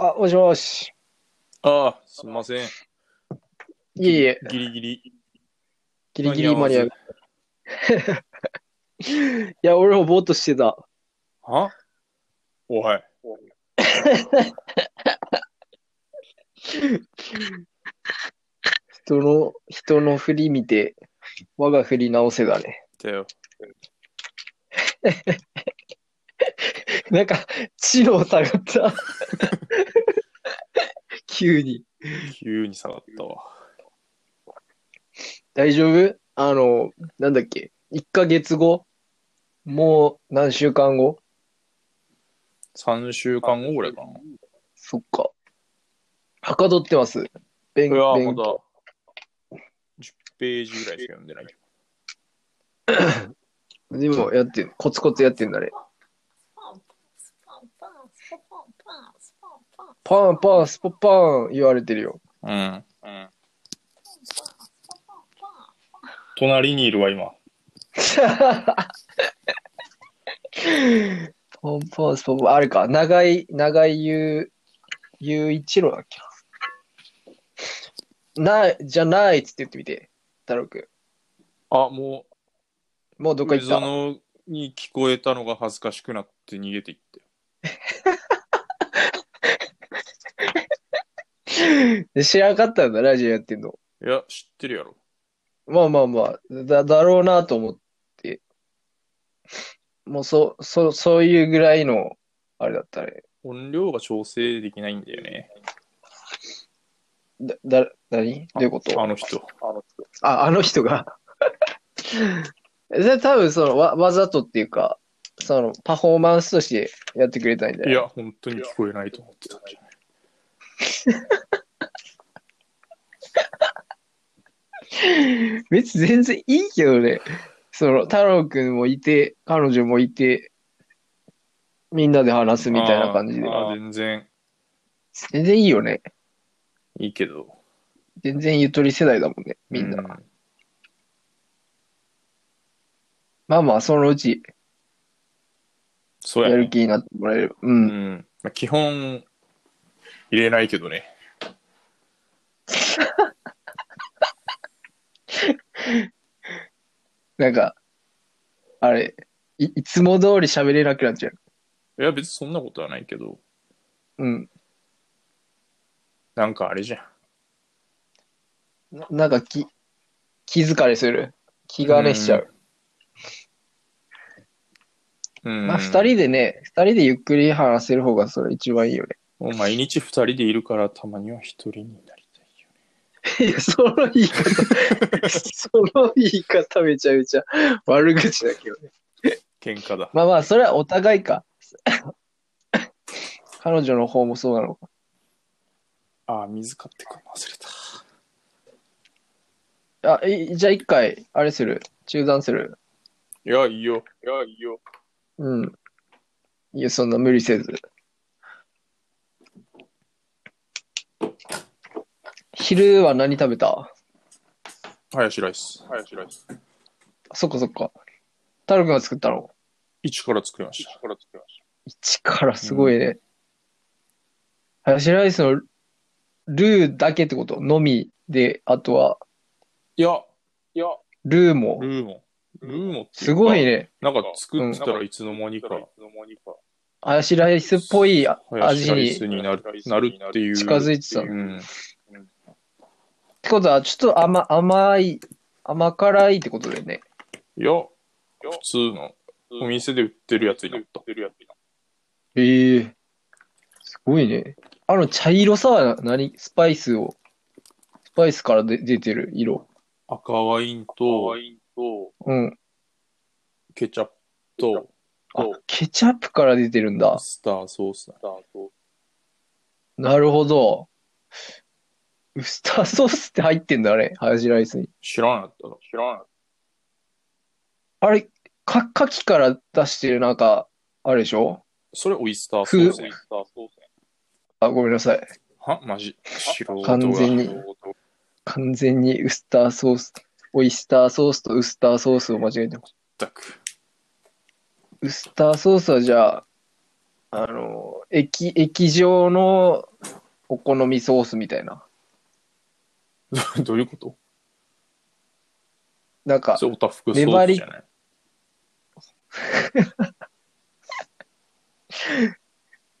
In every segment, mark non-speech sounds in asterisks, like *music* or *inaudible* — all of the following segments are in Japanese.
あ、もしもし。ああ、すみません。いえいえ、ギリギリ。ギリギリ間に合う。*laughs* いや、俺もぼーっとしてた。は？おい。人の、人の振り見て、我が振り直せだね。だよ。なんか、知能下がった。*laughs* 急に。急に下がったわ。大丈夫？あの、なんだっけ ?1 ヶ月後？もう何週間後？3週間後ぐらいかな。そっか。はかどってます。勉いや、勉まだ10ページぐらいしか読んでない。でもやってん、コツコツやってんだね。パンパンスポパン言われてるよ。うん。うん。隣にいるわ、今。*laughs* パンパンスポパン、あれか、長い、長いゆう、ゆういちろだっけな。ない、じゃないっつって言ってみて、太郎くあ、もん。もうどう、っか行った上園に聞こえたのが恥ずかしくなって逃げていって。で *laughs* *laughs* 知らなかったんだ、ラジオやってんの。いや、知ってるやろ。まあまあまあ、だ、だろうなと思って。もうそ、そ、そういうぐらいの、あれだったね。音量が調整できないんだよね。だ、だ、何？どういうこと？あの人。あ、あの人が？*laughs* で、多分そのわ、わざとっていうか、その、パフォーマンスとしてやってくれたんじゃない？いや、本当に聞こえないと思ってたんじゃない。*laughs* 別に全然いいけどね。その、太郎くんもいて、彼女もいて、みんなで話すみたいな感じで。あ全然全然いいよね。いいけど。全然ゆとり世代だもんね、みんな。うまあまあ、そのうちそうやねやる。気になってもらえる。う。うんん。まあ、基本、入れないけどね。*laughs* なんか、あれ、い、いつも通り喋れなくなっちゃう。いや、別にそんなことはないけど、うん。なんかあれじゃん。ななんか気、気疲れする。気兼ねしちゃう。うん。まあ、二人でね、二人でゆっくり話せる方がそれ一番いいよね。もう毎日二人でいるから、たまには一人になりたいよね。いや、その言い方、その言い方めちゃめちゃ悪口だけどね。喧嘩だ。まあまあ、それはお互いか。*laughs* 彼女の方もそうなのか。ああ、水買ってくるの忘れた。あ、いじゃあ一回、あれする？中断する？いや、いいよ。いや、いいよ。うん。いや、そんな無理せず。昼は何食べた？ハヤシライス。ハヤシライス。そっかそっか。太郎くんが作ったの？一から作りました。一から作りまし一からすごいね。ハヤシライスのルーだけってこと？のみで、あとは？た。いや、いや、ルーも？ルーも。ルーもっていうかすごい。ね。なんか作ってたらいつの間にか、ハヤシライスっぽい味に。ライスっになるなるっていう。近づいてたうん。てことは、ちょっと甘、甘い、甘辛いってことだよね。いや、普通のお店で売ってるやつになった。ええすごいね。あの茶色さは何？スパイスを、スパイスからで出てる色。赤ワインと、うん。ケチャップと、あ、ケチャップから出てるんだ。スターソースだ。なるほど。ウスターソースって入ってんだね。ハヤシライスに。知らなかった知らなかっあれ、か、牡蠣から出してるなんか、あれでしょ？た。それオイスターソースね。あ、ごめんなさい。は？マジ？素人が完全に完全にウスターソース、オイスターソースとウスターソースを間違えてます。全く。ウスターソースはじゃあ、あの、液、液状のお好みソースみたいな。*laughs* どういうこと？なんかそ、れおたふくソースじゃない？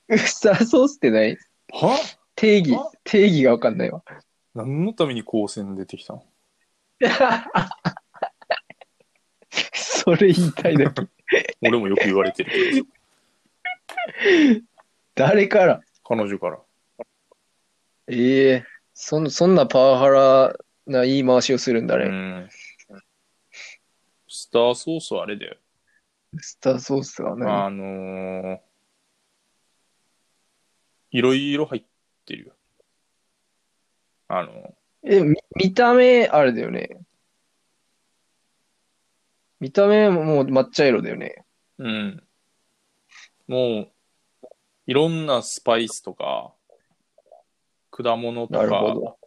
ウスターソースって何は？定義あ、定義がわかんないわ。何のために光線出てきたの？それ言いたいだけ。*laughs* 俺もよく言われてるけど。誰から？彼女から。ええそん、そんなパワハラな言い回しをするんだうね。んスターソースはあれだよウスターソースが何あのー、いろいろ入ってるよあのえ、み見た目、あれだよね。見た目ももう抹茶色だよね。うんもういろんなスパイスとか果物となるほかど。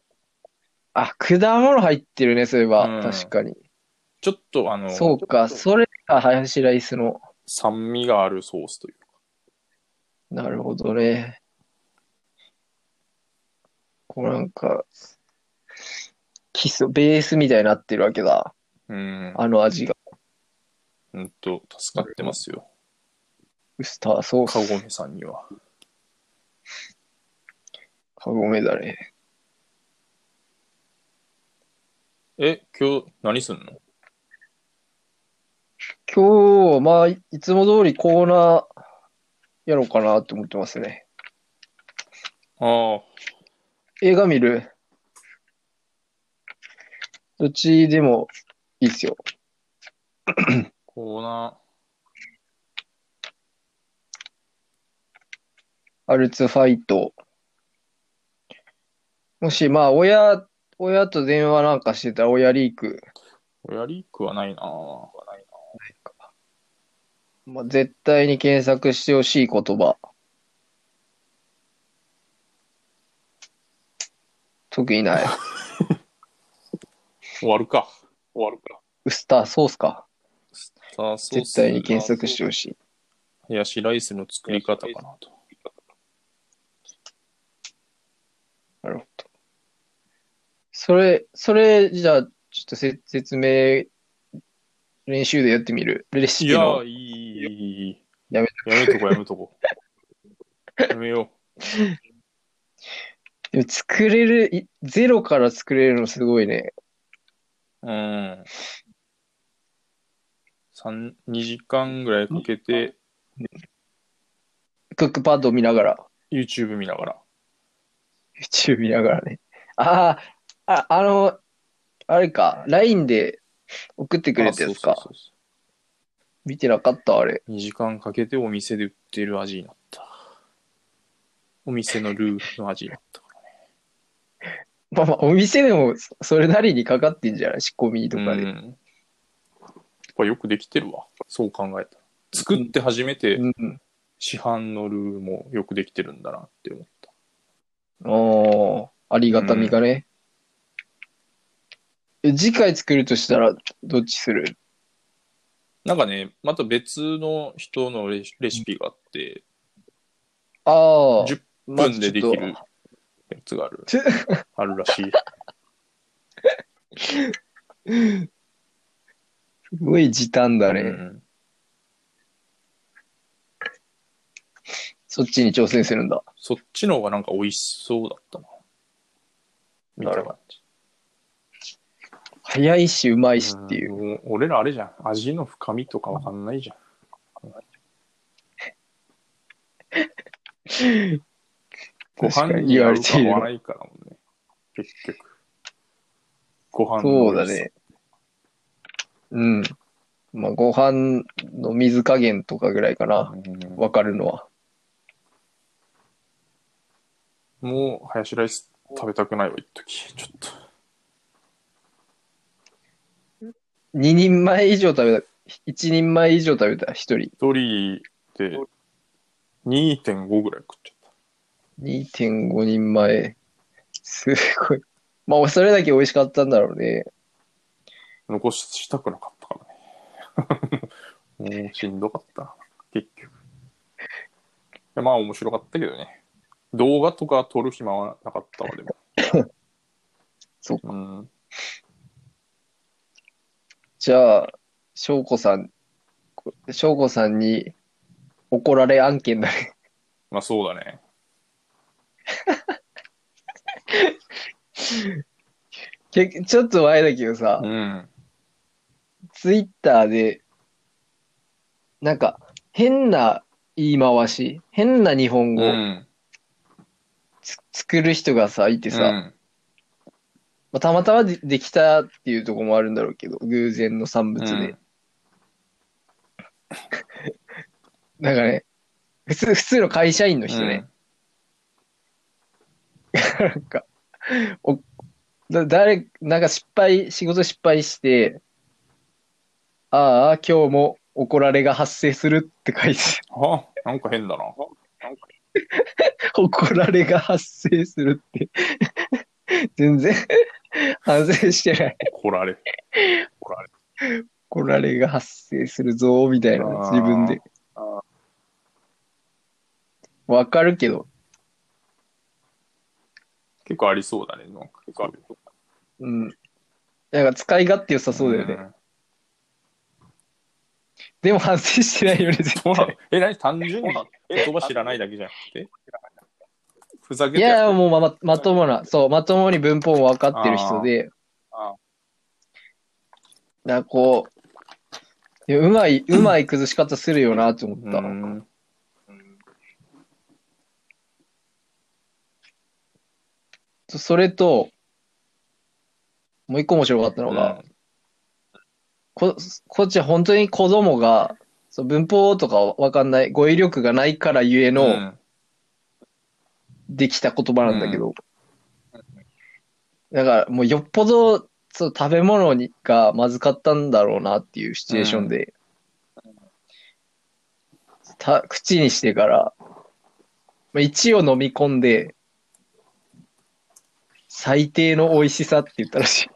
あ、果物入ってるね、そういえば。うん確かに。ちょっとあのそうか、それがハヤシライスの。酸味があるソースというかなるほどね。こうなんか、基礎、ベースみたいになってるわけだ。うんあの味が。ほんと助かってますよウスターソース。カゴメさんにはカゴメだね。え今日何すんの？今日、まあ、いいつも通りコーナーやろうかなって思ってますね。ああ映画見る？どっちでもいいっすよ。コーナアルツファイト。もし、まあ、親、親と電話なんかしてたら親リーク。ー親リークはないなまあ、絶対に検索してほしい言葉。特にない。*laughs* 終わるか終わるかウスターソースか。スターソース絶対に検索してほしい。ハヤシライスの作り方かなとなるほど。それ、それ、じゃあ、ちょっとせ説明、練習でやってみる？レシいやピのー。いいいいいいやめやめとこやめとこ *laughs* やめよでも作れる、いゼロから作れるのすごいね。ううん三2時間ぐらいかけてクックパッドを見ながら、YouTube 見ながら YouTube 見ながらね。ああ、あ、あの、あれか、LINE で送ってくれたやつか。あそうそうそう見てなかった、あれ。2時間かけてお店で売ってる味になったお店のルールの味になった *laughs* まあまあ、お店でもそそれなりにかかってんじゃない？仕込みとかで。うんやっぱよくできてるわそう考えたら作って初めてうん。市販のルーもよくできてるんだなって思ったおー、ありがたみがね。え次回作るとしたら、どっちする？なんかねまた別の人のレシレシピがあってああ、10まあ分でできるやつがある。あるらしい。とすごい時短だね。うん。そっちに挑戦するんだ。そっちの方がなんか美味しそうだったな。見た感じ早いし、うまいしっていう。うんもう俺らあれじゃん味の深みとかわかんないじゃんご *laughs* 確か飯に言われているうか合わないかだもんね結局ご飯のそうだね。うん。まあ、ご飯の水加減とかぐらいかな。うんわかるのは。もうハヤシライス食べたくないわ一時ちょっと2人前以上食べた、1人前以上食べた、1人。一人で2.5ぐらい食っちゃっ2.5人前。すごい。まあ、それだけ美味しかったんだろうね。た残したくなかったからね *laughs* もうしんどかったな結局まあ面白かったけどね。動画とか撮る暇はなかったわ、でも。*laughs* そううん。じゃあ、翔子さん、翔子さんに怒られ案件だね。まあそうだね。けちょっと前だけどさう、ん。ツイッターで、なんか、変な言い回し、変な日本う語ん。つ作る人がさ、いてさ、うん。まあ、たまたまでできたっていうところもあるんだろうけど、偶然の産物で。うん。*laughs* なんかね、普通、普通の会社員の人ね、*laughs* なんか、お、だ、誰、なんか失敗、仕事失敗して、ああ、今日も怒られが発生するって書いて、あ、なんか変だな。*laughs* 怒られが発生するって、*laughs* 全然反省してない。怒られ。怒られ。怒られが発生するぞ、みたいな、自分で。わかるけど、結構ありそうだね。なんか結構ある。うん。なんか使い勝手良さそうだよね。んでも反省してないよね、絶対。え、何？単純に？言葉知らないだけじゃなくて？ふざけいやいや、もうま、ままともな、そう、まともに文法も分かってる人で、あなんかこう、いやうまい、うまい崩し方するよなって思った。うん。それと、もう一個面白かったのが、こ、こっちは本当に子供が、そう文法とかわかんない、語彙力がないからゆえのうんできた言葉なんだけど、だからもうよっぽどそう食べ物にがまずかったんだろうなっていうシチュエーションで、た口にしてから、まあ、1を飲み込んで、最低の美味しさって言ったらしい。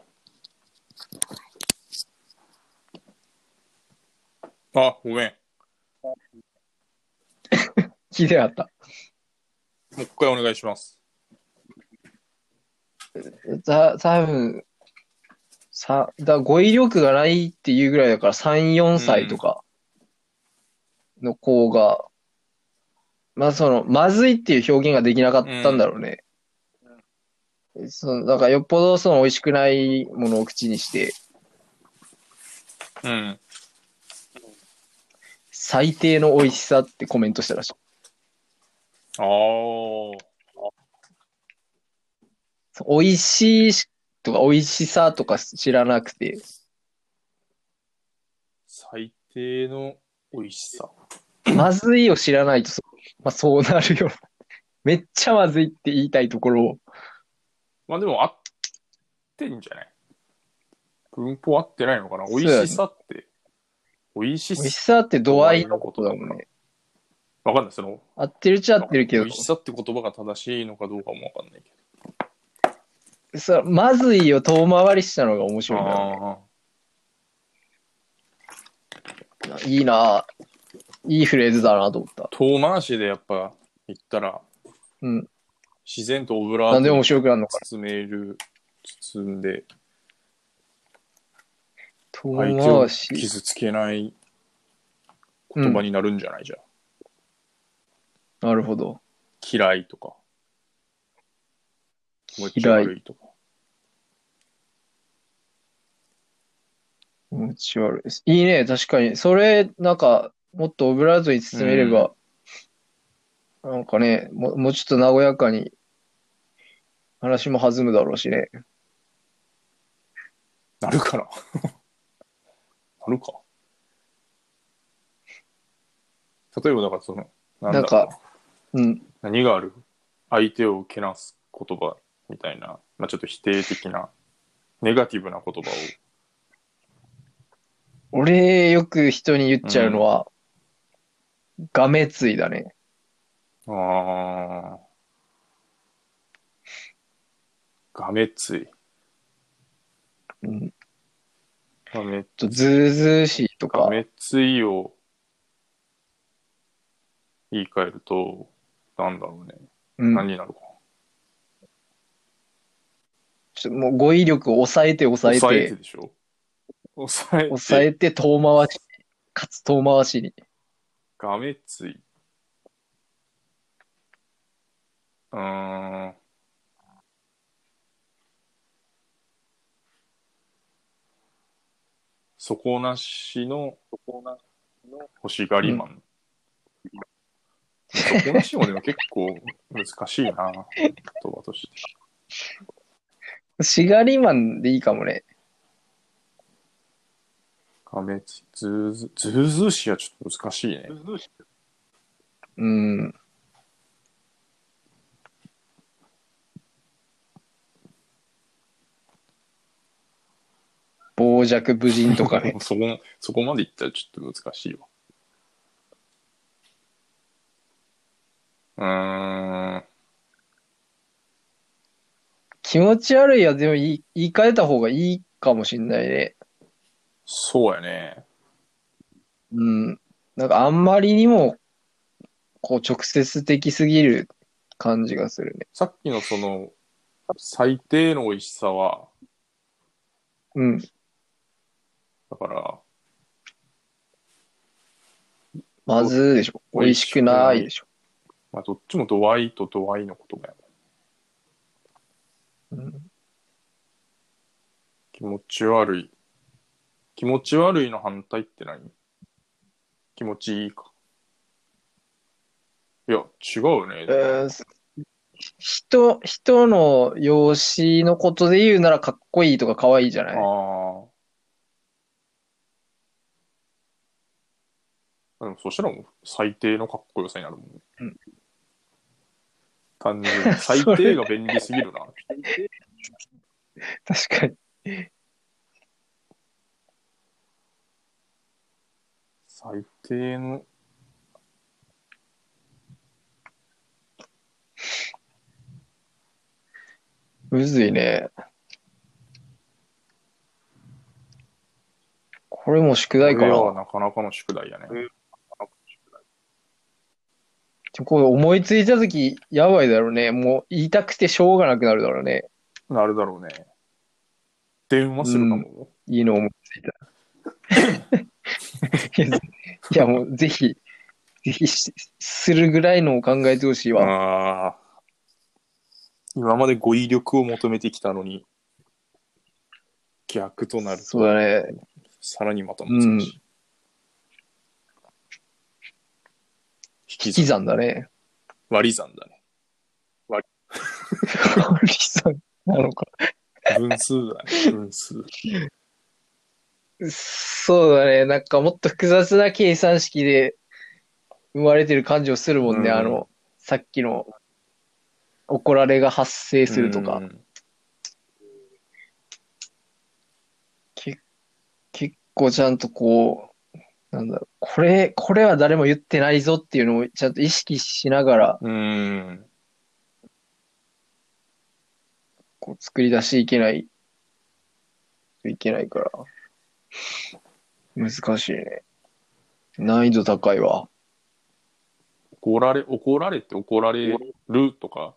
あ、ごめん。聞いてなかった。もう一回お願いします。た、多分さ、だ語彙力がないっていうぐらいだから3、4歳とかの子が、まあその、まずいっていう表現ができなかったんだろうね。その、だからよっぽどその美味しくないものを口にして、うん。最低の美味しさってコメントしたらしい。ああ。美味しいしとか美味しさとか知らなくて、最低の美味しさ。まずいを知らないとそ、まあそうなるよ。めっちゃまずいって言いたいところを、まあでも合ってんじゃない？文法合ってないのかな？美味しさって。美味し美味しさ。さって度合いのことだもんね。わかんない。その、合ってるっちゃ合ってるけど美味、しさって言葉が正しいのかどうかもわかんないけさ、まずいを遠回りしたのが面白いんだよね。ど。ああ。いいなぁいいフレーズだなと思った。遠回しでやっぱ言ったら、うん。自然とオブラなんで面ートに白くなるのか包める、包んで、遠相手を回し。傷つけない言葉になるんじゃない？じゃん。なるほど。嫌いとか、気持ち。悪いとか。気持ち悪いです。いいね、確かに。それ、なんか、もっとオブラートに包めれば、なんかね、ももうちょっと和やかに話も弾むだろうしね。なるかな？*laughs* なるか？例えばだからその、なんだろうなんかうん。何がある？相手をけなす言葉みたいな、まあ、ちょっと否定的な、ネガティブな言葉俺、よく人に言っちゃうのは、がめついだね。を。ああ。がめつい。うん。がめ、とずうずうしいとか、がめついを言い換えると、なんだろうね。うん。何になるか。ちょもう語彙力を抑えて抑えて抑えて、でしょ？抑えて。抑えて遠回し、かつ遠回しに。がめつい。うーん。底なしの欲しがりマン。底なしもでも結構難しいな、*laughs* 言葉として。しがりマンでいいかもね。がめつい。ずうず、ずうずうしいはちょっと難しいね。うん。傍若無人とかね。*laughs* そこ、そこまでいったらちょっと難しいわ。うーん。気持ち悪いはでも言い言い換えた方がいいかもしんないね。そうやね。うん。なんかあんまりにも、こう直接的すぎる感じがするね。さっきのその、最低の美味しさは、うん。だから、まずでしょ。美味しくないでしょ。まあ、どっちも度合いと度合いの言葉やもん。うん、気持ち悪い。気持ち悪いの反対って何？気持ちいいか。いや、違うね。えー人、人の容姿のことで言うならかっこいいとか可愛いじゃない？ああ。でもそしたらもう最低のかっこよさになるもんね。うん単純に最低が便利すぎるな。確かに。最低の。むずいね。これも宿題かこれはな。なかなかの宿題やね。これ思いついたとき、やばいだろうね。もう言いたくてしょうがなくなるだろうね。なるだろうね。電話するかも。いいの思いついた。い *laughs* やいや、もうぜひ、ぜひしするぐらいのを考えてほしいわ。ああ。今まで語彙力を求めてきたのに、逆となると、そうだね。さらにまた難しい。うん引引き算だね。割り算だね。割り算なのか。分数だね。分数。そうだね。なんかもっと複雑な計算式で生まれてる感じをするもんね。うんあの、さっきの怒られが発生するとか。うんけ結構ちゃんとこう、なんだろう、これ、これは誰も言ってないぞっていうのをちゃんと意識しながら、うん。こう作り出していけない、いけないから、難しいね。難易度高いわ。怒られ、怒られて怒られるとか？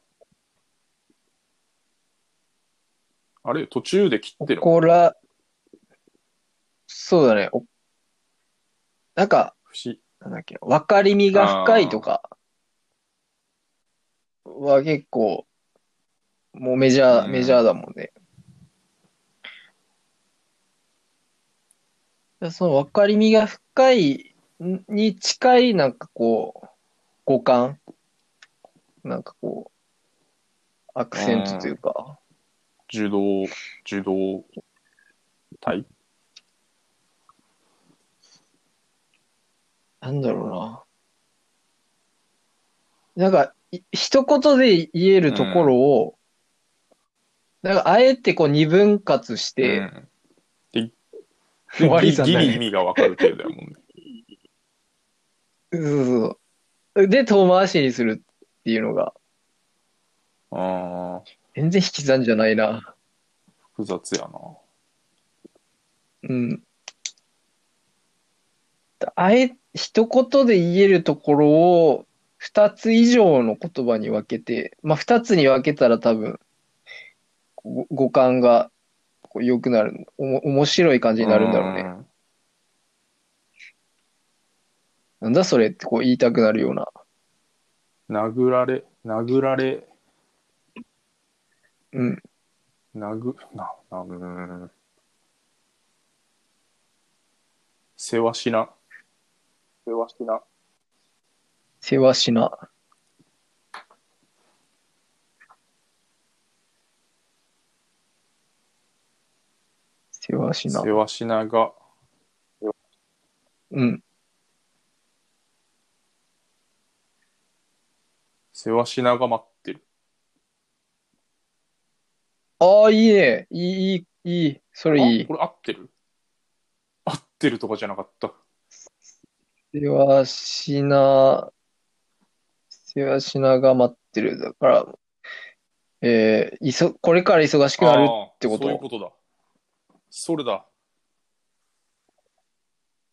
あれ途中で切ってる。怒ら、そうだね。おなんか、不思なんだっけ、分かりみが深いとかは結構、もうメジャー、うん。メジャーだもんね。でその分かりみが深いに近い、なんかこう、五感？なんかこう、アクセントというか、受動、受動体？なんだろうな。なんか、い一言で言えるところを、なんか、あえてこう二分割して、うんで *laughs* 割り算だねギリ意味がわかる程度やもんね。そうそうそう。で、遠回しにするっていうのが、ああ、全然引き算じゃないな。複雑やな。うん。あえ、一言で言えるところを、二つ以上の言葉に分けて、まあ二つに分けたら多分、ご五感がこう良くなる、おも面白い感じになるんだろうね。んなんだそれってこう言いたくなるような。殴られ、殴られ、うん。殴、な、な、うーん。せわしな。せわしな。せわしな。せわしなせ。わしなが、うん。せわしなが待ってる。ああ、いいね。いい、いい、いい。それいいあこ。れ合ってる？合ってるとかじゃなかった。せわしな、せわしなが待ってる。だから、えー、いそ、これから忙しくなるってこあーそういうと。ことだ。それだ。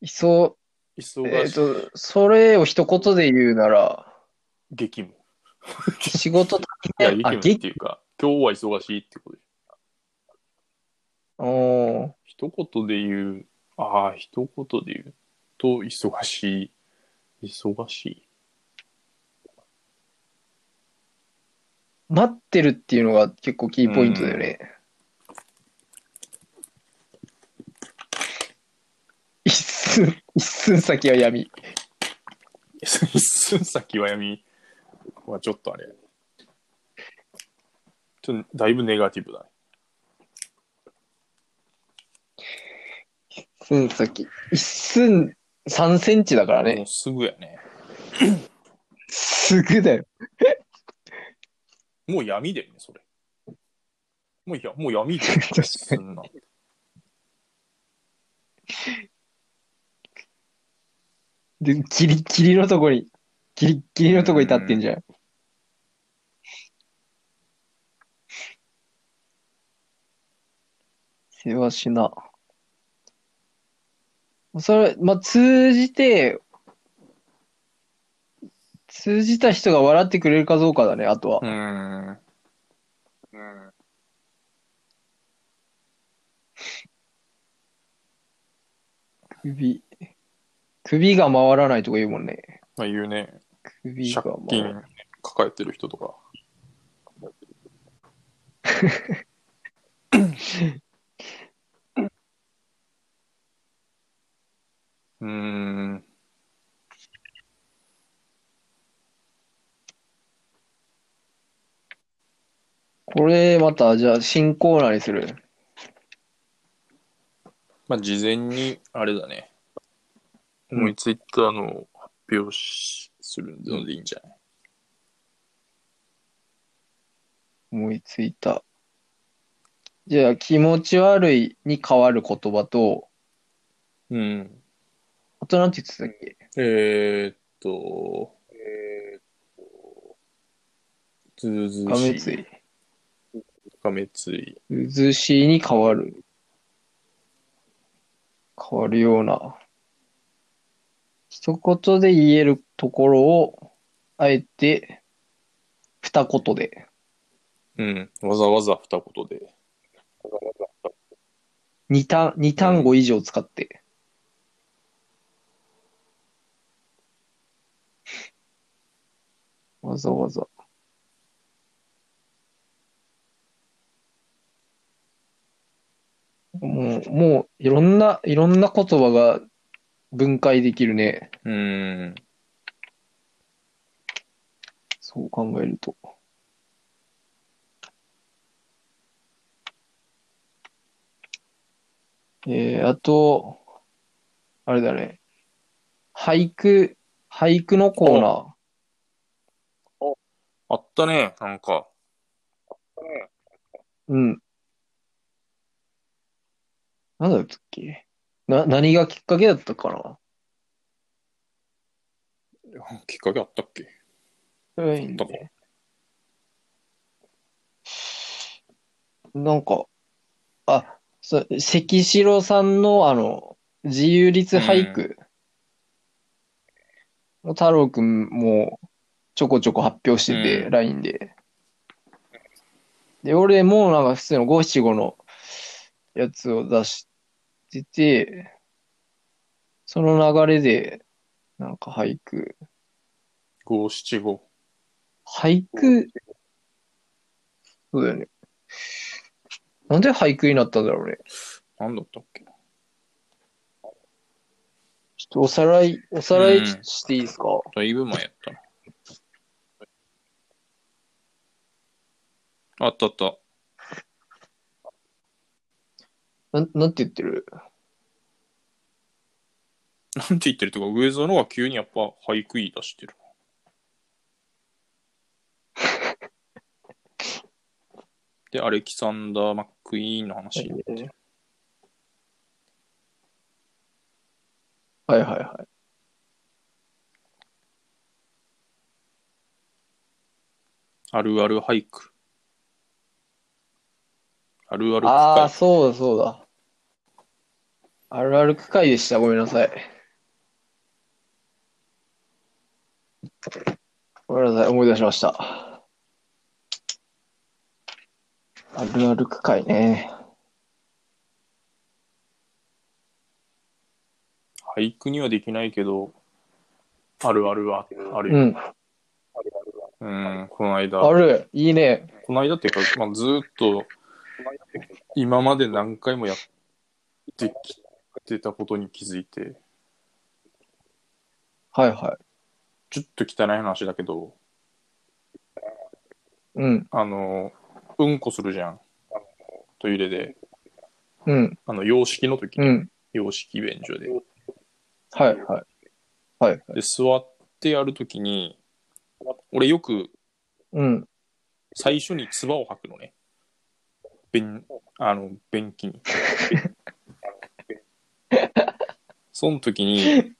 いそ、忙しい。えっと、それを一言で言うなら、激務。仕事いや、大変。あ、激務って激、いうか、今日は忙しいってことで。おー一言で言う、ああ、一言で言うと、忙しい。忙しい。待ってるっていうのが結構キーポイントだよね。一寸、一寸先は闇。一寸先は闇はちょっとあれ。ちょっとだいぶネガティブだね。一寸先。一寸三センチだからね。すぐやね。すぐだよ。もう闇だよね、それ。もういや、もう闇だよ、ね。*laughs* 確かにそんなで、ギリギリのとこに、ギリギリのとこに立ってんじゃん。せわしな。それ、まあ、通じて、通じた人が笑ってくれるかどうかだね、あとは。うーん。うん。首。首が回らないとか言うもんね。まあ言うね。首が借回らない。金抱えてる人とか。*laughs* うーん。これ、また、じゃあ、新コーナーにする？まあ事前に、あれだね。うん思いついたのを発表しするのでいいんじゃない？思いついた。じゃあ、気持ち悪いに変わる言葉と、うん。あとなんて言ってたっけ？えー、っと、えー、っと、ずうずうしい。つい。つい。うずしいに変わる。変わるような。一言で言えるところを、あえて、二言で。うん。わざわざ二言で。二単、二単語以上使って。わざわざ。もう、もう、いろんな、いろんな言葉が分解できるね。うーん。そう考えると。えー、あと、あれだね。俳句、俳句のコーナー。あったね、なんか。うん。なんだったっけ？な、何がきっかけだったかな？きっかけあったっけ？うんあったかなんか、あ、そう、関城さんのあの、自由律俳句。太郎くんもちょこちょこ発表してて、うん LINE で。で、俺もなんか普通の五七五のやつを出してて、その流れで、なんか俳句、五七五。俳句、そうだよね。なんで俳句になったんだろうね。なんだったっけ？ちょっとおさらい、おさらいうんしていいですか、だいぶ前やったな。あったあった。なん、なんて言ってる？*laughs* なんて言ってるとか、上園が急にやっぱ俳句言い出してる。*laughs* で、アレキサンダー・マックイーンの話。はいはいはい。あるある俳句。あるあるああ、句会。そうだそうだ。あるある区会でした。ごめんなさい。ごめんなさい。思い出しました。あるある区会ね。俳句にはできないけど、あるあるはあるよ。うん。うん、この間。ある。いいね。この間っていうか、まあ、ずーっと、今まで何回もやってきてたことに気づいて、はいはい。ちょっと汚い話だけど、うん。あの、うんこするじゃん。トイレで。うん。あの、洋式の時に、うん。洋式便所で。はいはい。はい。で、座ってやるときに、俺よくうん。最初に唾を吐くのね。便、あの、便器に。*laughs* その時に、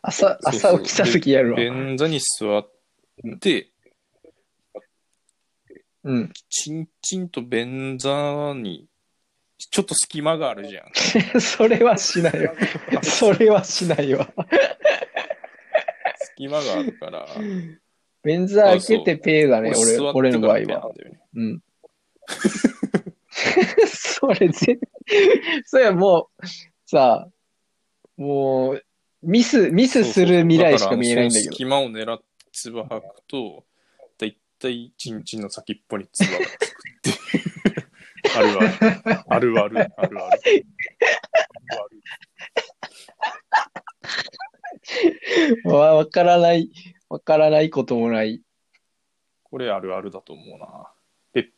朝、朝起きた時やるわ。便座に座って、うん。チンチンと便座に、ちょっと隙間があるじゃん。*laughs* それはしないわ。それはしないわ。隙間があるから、便座開けてペーだね、俺、俺の場合は。うん。それぜ、それはもう、さ、もう、ミス、ミスする未来しか見えないんだけど。隙間を狙って唾吐くと、だいたいチンチンの先っぽに唾がつくっていう。あるある。あるある。あるある。わわからない、わからないこともない。これあるあるだと思うな。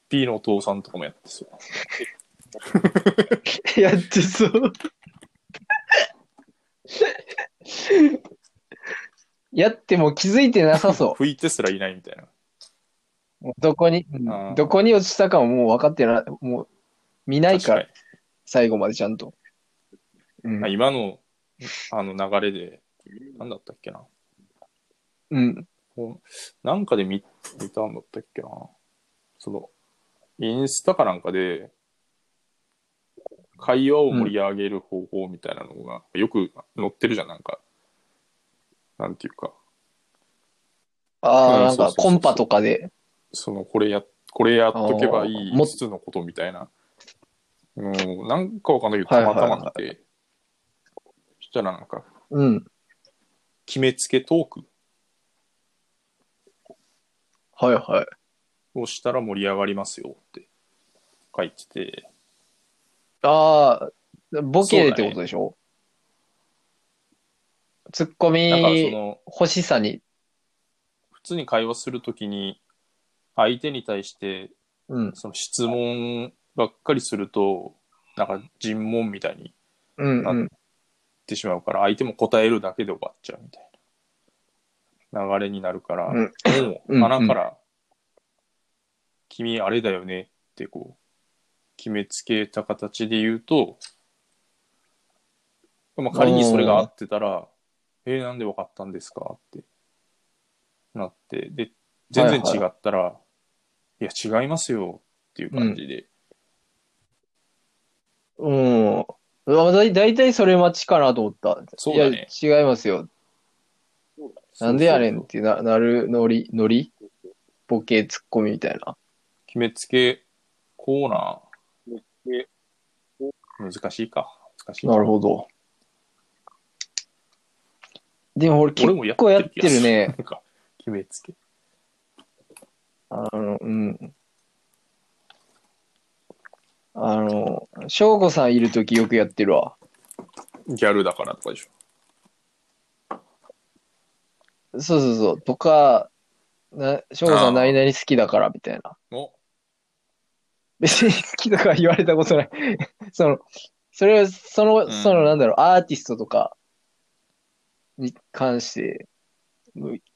ペッピーのお父さんとかもやってそう。*laughs* やってそう。*laughs* やっても気づいてなさそ拭いてすらいないみたいな。どこに、どこに落ちたかももう分かってない。もう見ないから、確最後までちゃんと。うん。今の、あの流れで、なんだったっけな。うん。なんかで見見たんだったっけな。その、インスタかなんかで、会話を盛り上げる方法みたいなのが、よく載ってるじゃん、なんか。なんていうか、ああ、なんかコンパとかで。その、これや、これやっとけばいいも5つのことみたいな。うん、なんかわかんないけど、たまたま見て、そしたらなんか、うん。決めつけトークはいはい。をしたら盛り上がりますよって書いてて、ああ、ボケでってことでしょ？ツッコミなんかその、欲しさに。普通に会話するときに、相手に対して、うん。その質問ばっかりすると、なんか尋問みたいに。なってしまうから、相手も答えるだけで終わっちゃうみたいな流れになるから、うんもうんう鼻から、君あれだよねってこう、決めつけた形で言うと、まあ、仮にそれが合ってたら、えー、なんで分かったんですか？ってなって、で、全然違ったら、いや、違いますよっていう感じで、うん。だだいたいそれ待ちかなと思った。そうだね。いや、違いますよ。なんでやねんってななるノリ、ノリ？ボケ、ツッコミみたいな。決めつけコーナー。難しいか。難しいか。なるほど。でも俺結俺もや構やって気がするね。なんか、決めつけ。あの、うん。あの、翔吾さんいるときよくやってるわ。ギャルだからとかでしょ。そうそうそう。とか、な翔吾さあーん何々好きだからみたいな。お別に好きとか言われたことない。*laughs* その、それは、その、うんその、なんだろう、アーティストとかに関して、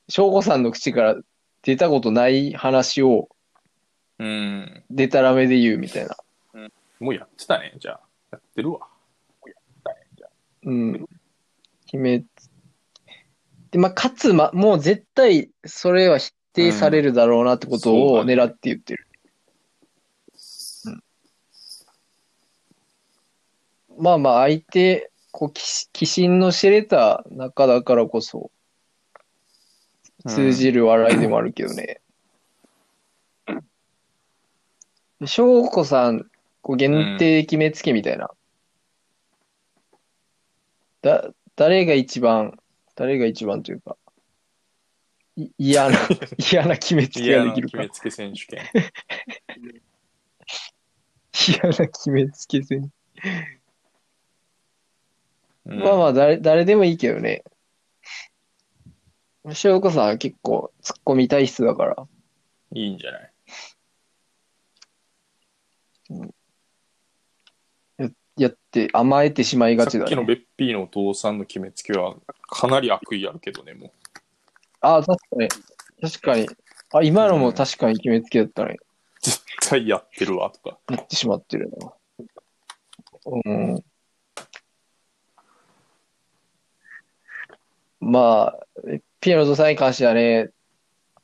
翔吾さんの口から出たことない話を、うん。でたらめで言うみたいな。もうやってたね、じゃあ。やってるわ。もうやってたね、じゃあ。うん。決め、で、まあ、かつ、ま、もう絶対、それは否定されるだろうなってことうんそうだねを狙って言ってる。うん。まあまあ、相手、こう、きし鬼心の知れた仲だからこそ、通じる笑いでもあるけどね。で翔子さん、こう限定決めつけみたいな。だ、誰が一番、誰が一番というか、い嫌な、*laughs* 嫌な決めつけ嫌ができるかな決め。つけ選手権。*laughs* 嫌な決めつけせん。うんまあまあ、誰、誰でもいいけどね。翔子さんは結構突っ込み体質だから。いいんじゃない？やって甘えてしまいがちだね。さっきのベッピーのお父さんの決めつけはかなり悪意あるけどね、もう。ああ、確かに。確かに。あ、今のも確かに決めつけだったね。絶対やってるわ、とか。やってしまってるな。うん。まあ、ピアノとさんに関してはね、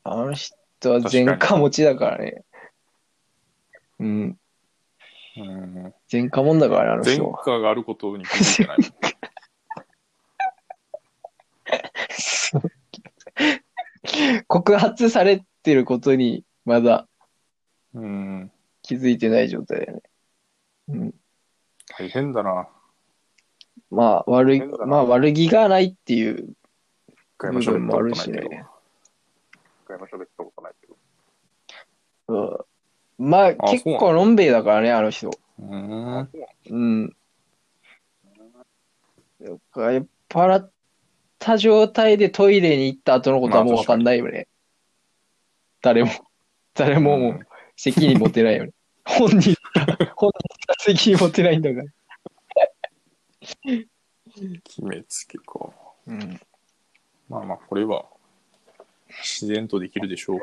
あの人は前科持ちだからね。うん。うん。前科者だからね、あの前人は。科があることに気づいてないもん。*laughs* 告発されてることにまだうん。気づいてない状態だよね。うん。大変だな。まあ、悪い、変だなまあ、悪気がないっていう一回も喋ったことないけど。一回も喋ったことないけど。うんまあ、結構のんべいだからね、あの人。うん。うん。やっぱ酔っ払った状態でトイレに行った後のことはもうわかんないよね。誰も、*laughs* 誰ももう責任持てないよね。*laughs* 本人が、本人が責任持てないんだから。*laughs* 決めつけか。うん。まあまあ、これは自然とできるでしょう。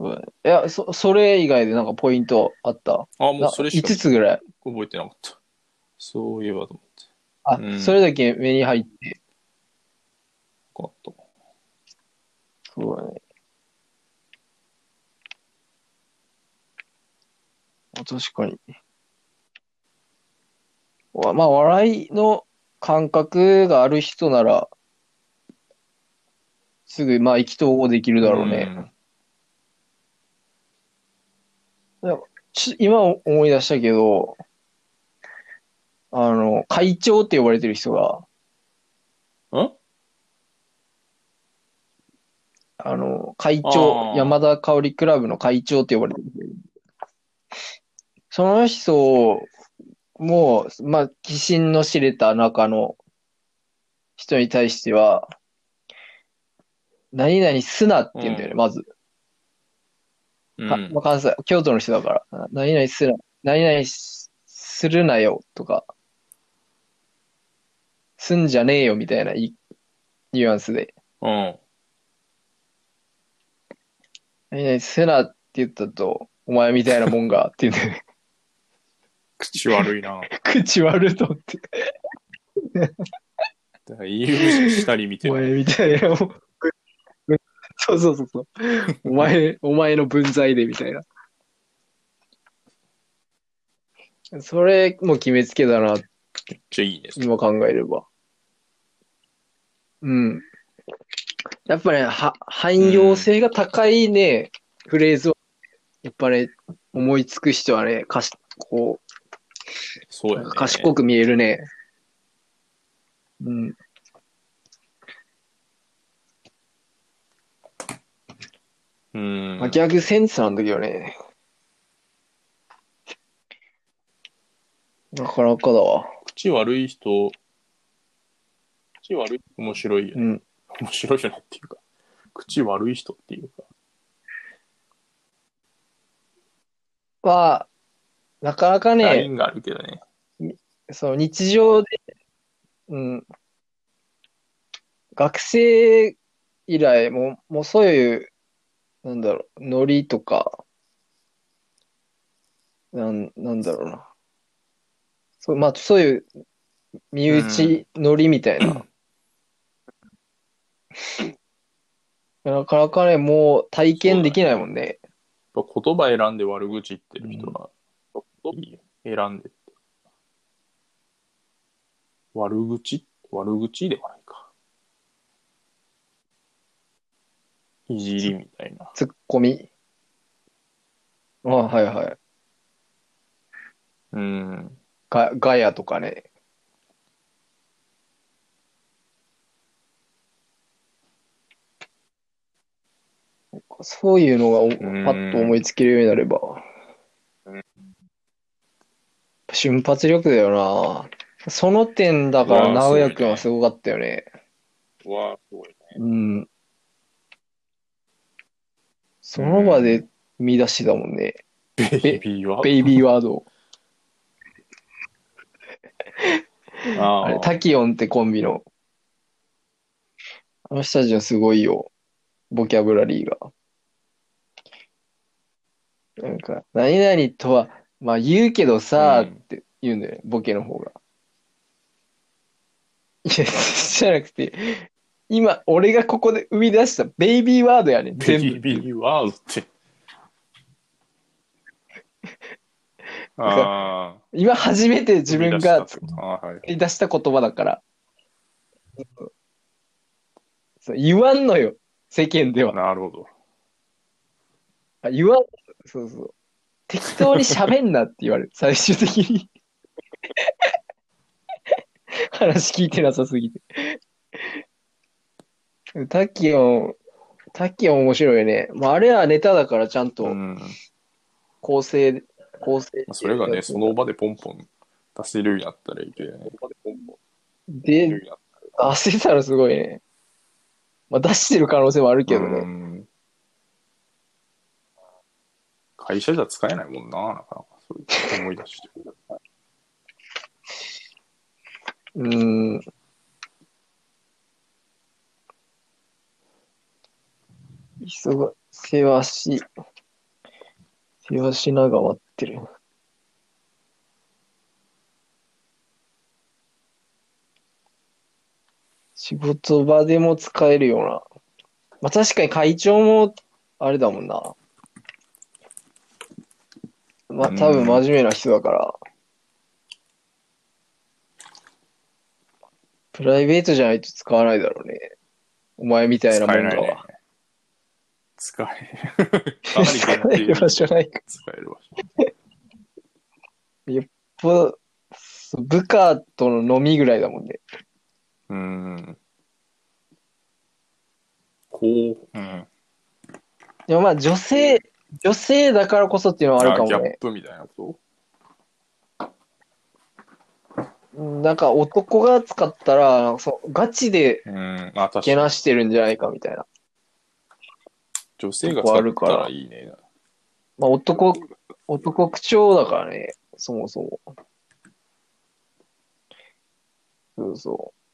いや、そ、それ以外でなんかポイントあった？あ、もうそれしか5つぐらい。覚えてなかった。そういえばと思って。あ、うんそれだけ目に入って。よかった。そうだね。あ確かに。わまあ、笑いの感覚がある人なら、すぐ、まあ、意気投合できるだろうね。ち今思い出したけど、あの、会長って呼ばれてる人が、うん？んあの、会長山田香織クラブの会長って呼ばれてる。その人も、まあ、鬼心の知れた中の人に対しては、何々すなって言うんだよね、うまず。うん。かまあ、関西、京都の人だから、何々する、何々すするなよとか、すんじゃねえよみたいないニュアンスで、うん。何々すなって言ったと、お前みたいなもんがって言うんで、口悪いな。*laughs* 口悪いと思って、だから言うしたり見てお前みたいな。そうそうそうそう。お前、お前の分際でみたいな。それも決めつけだな、めっちゃいいね。今考えれば。うん。やっぱね、は、汎用性が高いね、フレーズを、やっぱね、思いつく人はね、かし、こう、そうやね。賢く見えるね。うん。うん。まあ、ギャグセンスなんだけどね。なかなかだわ。口悪い人、口悪い面白いよね。うん。面白いよねっていうか、口悪い人っていうか。は、なかなかね、ラインがあるけどね。その日常で、うん。学生以来、もう、もうそういう、なんだろう、ノリとか、なん、なんだろうな。そう、まあ、そういう、身内ノリみたいな。なかなかね、もう体験できないもんね。言葉選んで悪口言ってる人は、いいよ選んでって。悪口？悪口ではないか。いじりみたいな。ツッコミ？あ、はいはい。うん。ガ、ガヤとかね。そういうのがおパんッと思いつけるようになれば。瞬発力だよな。その点だから、うわ直哉くんはすごかったよね。わすごいね。うん。その場で見出しだもんね。ベイビーはベイビーワードを。あれ。タキオンってコンビの。あの人たちのすごいよ。ボキャブラリーが。なんか、何々とは、まあ言うけどさ、うんって言うんだよね、ボケの方が。いや、じゃなくて、今、俺がここで生み出したベイビーワードやねん、ベ全部。イビーワードって。*laughs* ああ。今初めて自分が生み出したってことあーはい。出した言葉だから。そう言わんのよ、世間では。なるほど。あ言わん、そうそう。適当に喋んなって言われる、*laughs* 最終的に。話聞いてなさすぎて。タキオン、タキオン面白いよね。まあ、あれはネタだからちゃんとうん。構成、構成。それがね、その場でポンポン出せるようになったらいいけどね。で、出せたらすごいね。まあ、出してる可能性もあるけどうね。ん会社じゃ使えないもんな、なかなか。そういう思い出して。うん。急が、せわし、せわしなが待ってる。仕事場でも使えるような。まあ確かに会長も、あれだもんな。まあ多分真面目な人だから。プライベートじゃないと使わないだろうね。お前みたいなもんだ使えないねわ。。使え。かなり使える場所ないか。使える場所。ぶ部下との飲みぐらいだもんね。うん。こう、うん。でもまあ女性、女性だからこそっていうのはあるかもギャッね。プみたいなこなんか男が使ったら、そうガチでとうん。まあ確かけに。なしてるんじゃないかみたいな。女性が使ったらいいね。まあ男、男口調だからね、そもそも。そうそう。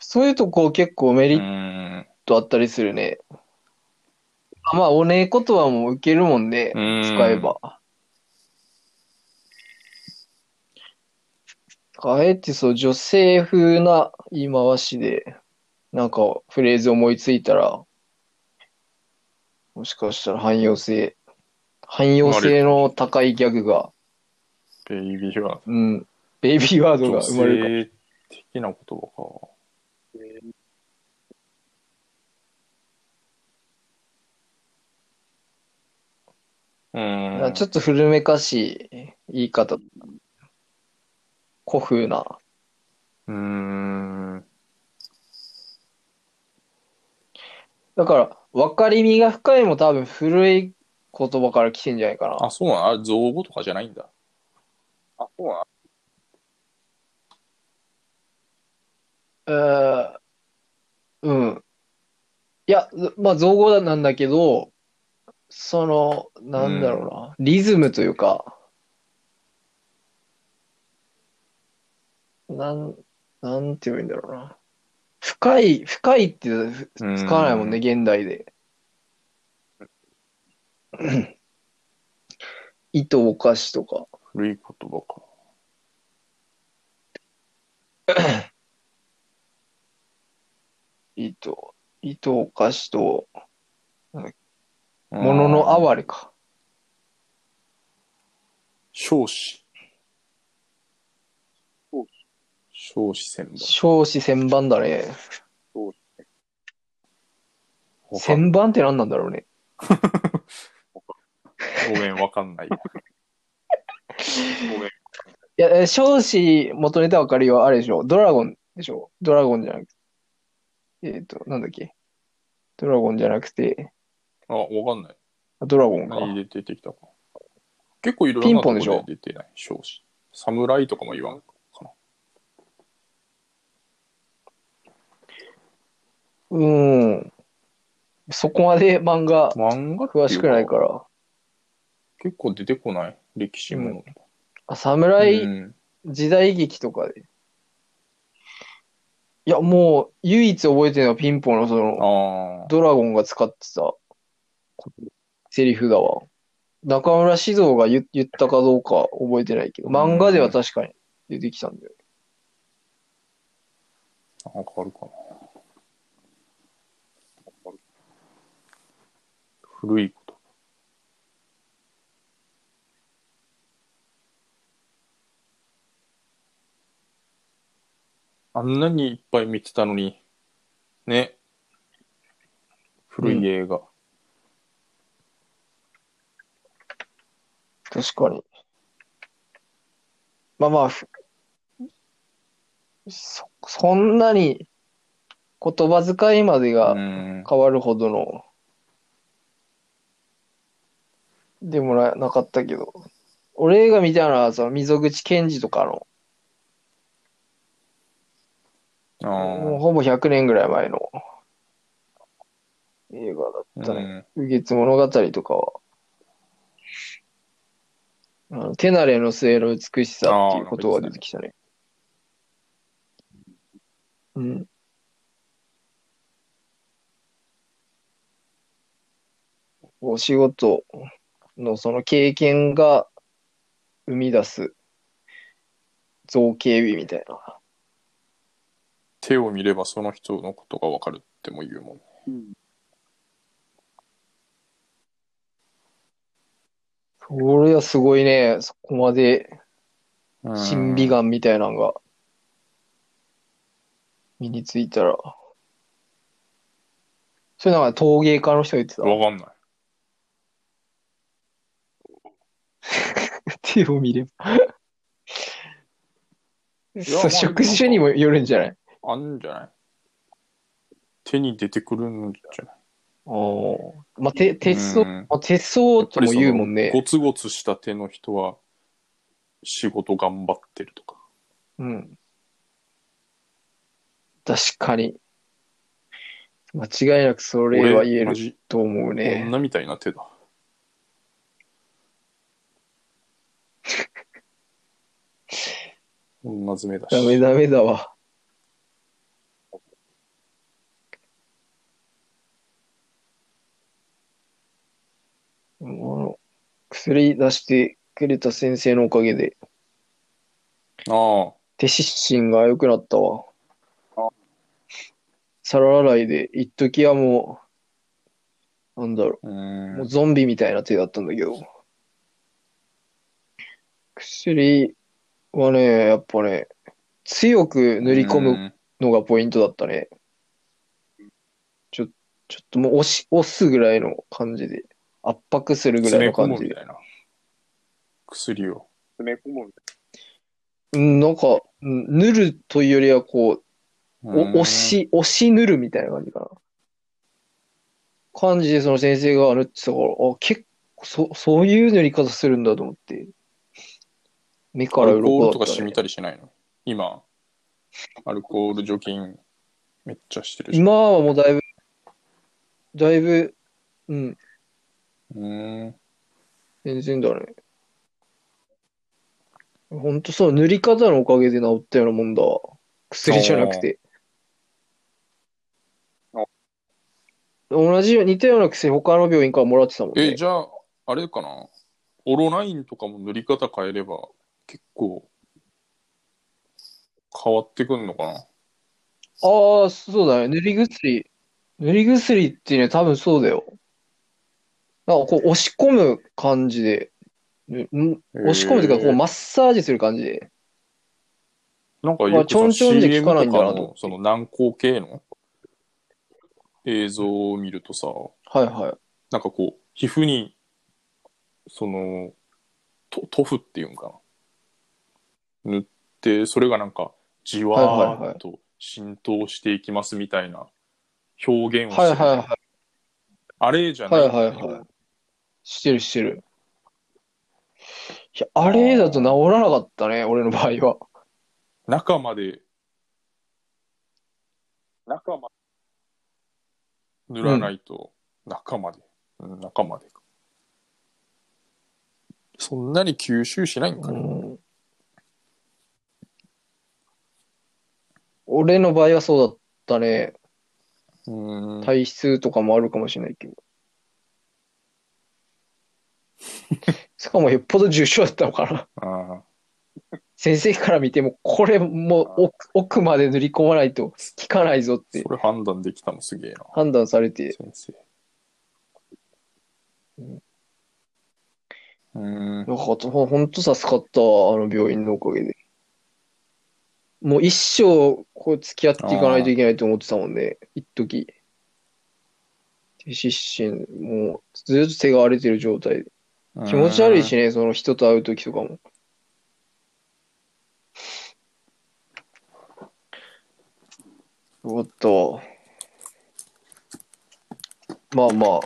そういうとこ結構メリうッん。トあったりするね。あまあ、おねえ言葉も受けるもんね、うん使えば。あえてそう、女性風な言い回しで、なんかフレーズ思いついたら、もしかしたら汎用性、汎用性の高いギャグが、ベイビーはうん、ベイビーワードが女生まれるかも。性的な言葉か。うん。ちょっと古めかしい言い方。古風な。うーん。だから、分かりみが深いも多分古い言葉から来てんじゃないかな。あ、そうなのあれ、造語とかじゃないんだ。あ、そうなのえーうん。いや、まあ、造語なんだけど、その、なんだろうな、リズムというか、なん、なんて言えばいいんだろうな。深い、深いって使わないもんね、現代で。糸お菓子とか。古い言葉か。*coughs* 糸、糸お菓子と、もものの哀れか。少子。少子千少子千番だね。番。千番って何なんだろうね。ごめん、わかんない。いや、え少子元ネタわかるよ。あれでしょ。ドラゴンでしょ。ドラゴンじゃなくて。えっと、なんだっけ。ドラゴンじゃなくて、あ、わかんない。あドラゴンか。何で出てきたか。結構いろんなところで出てない。少子。侍とかも言わんかな。うーん。そこまで漫画漫画詳しくないから。結構出てこない？歴史もの。あ、侍うん時代劇とかで。いや、もう、唯一覚えてるのはピンポンのその、ああ。ドラゴンが使ってたセリフだわ。中村獅童が言言ったかどうか覚えてないけど、漫画では確かに出てきたんだよ。わかるかな。古いこと。あんなにいっぱい見てたのに、ね。古い映画。確かに。まあまあ、ふそ、そんなに言葉遣いまでがうん。変わるほどの、でもな、なかったけど。俺が見たのは、その溝口健二とかの、あもうほぼ100年ぐらい前の映画だあ。ったね。うん。雨月物語とかは、あの、手慣れの末の美しさっていうことが出てきたね。うん。お仕事のその経験が生み出す造形美みたいな。手を見ればその人のことがわかるっても言うもんね。それはすごいね、そこまでうん審美眼みたいなのが身についたら。それなんか陶芸家の人が言ってた？わかんない。*laughs* 手を見れば。やそう、まあ職種にもよるんじゃない？あんじゃない？手に出てくるんじゃない？おーまあ、て、鉄相、うんまあ、鉄相とも言うもんね。ゴツゴツした手の人は仕事頑張ってるとか。うん。確かに。間違いなくそれは言える俺マジと思うね。女みたいな手だ。女爪だし。ダメダメだわ。もう薬出してくれた先生のおかげでああ。手湿疹が良くなったわ。皿洗いで、一時はもう、なんだろうう、もんう。ゾンビみたいな手だったんだけど。薬はね、やっぱね、強く塗り込むのがポイントだったね。ちょ、ちょっともう押し、押すぐらいの感じで、圧迫するぐらいの感じみたいな。薬を。詰め込むみたいうん、なんか、うん塗るというよりはこう、うんお押。し、押し塗るみたいな感じかな。感じでその先生が塗ってたから、あ、結構、そ、そういう塗り方するんだと思って。目かアらルコールとか鱗だったね。染みたりしないの？今、アルコール除菌めっちゃしてるし。今はもうだいぶ、だいぶ、うん、うん。全然だね。ほんとそう、塗り方のおかげで治ったようなもんだわ。薬じゃなくて。あ同じよ、似たような薬他の病院からもらってたもんえ、ね。じゃあ、あれかな？オロナインとかも塗り方変えれば結構変わってくんのかな？ああ、そうだね。塗り薬。塗り薬ってね、多分そうだよ。なんかこう押し込む感じで、押し込むというか、こうマッサージする感じで。なんかまあよくさ、ちょんちょんで効かないんだなとその軟膏系の映像を見るとさ、はいはい。なんかこう、皮膚に、その、と塗布っていうんかな。塗って、それがなんか、じわーっと浸透していきますみたいな表現をしてる。はいはいはい。あれじゃない、はいはいはい。してるしてる。いや、あれだと治らなかったね、俺の場合は。中までな。中ま塗らないと、中まで、うん中までか。そんなに吸収しないんかな。うん俺の場合はそうだったね。うん。体質とかもあるかもしれないけど。*laughs* しかもよっぽど重症だったのかな。あ先生から見ても、これもう奥奥まで塗り込まないと効かないぞってそれ判断できたのすげえな。判断されて、先生。うん。よかった。ほほんと助かったわ、あの病院のおかげで。もう一生、こう付き合っていかないといけないと思ってたもんね、一時。手失神、もうずっと手が荒れてる状態で。気持ち悪いしね、その人と会う時とかも。よかったわ。まあまあ。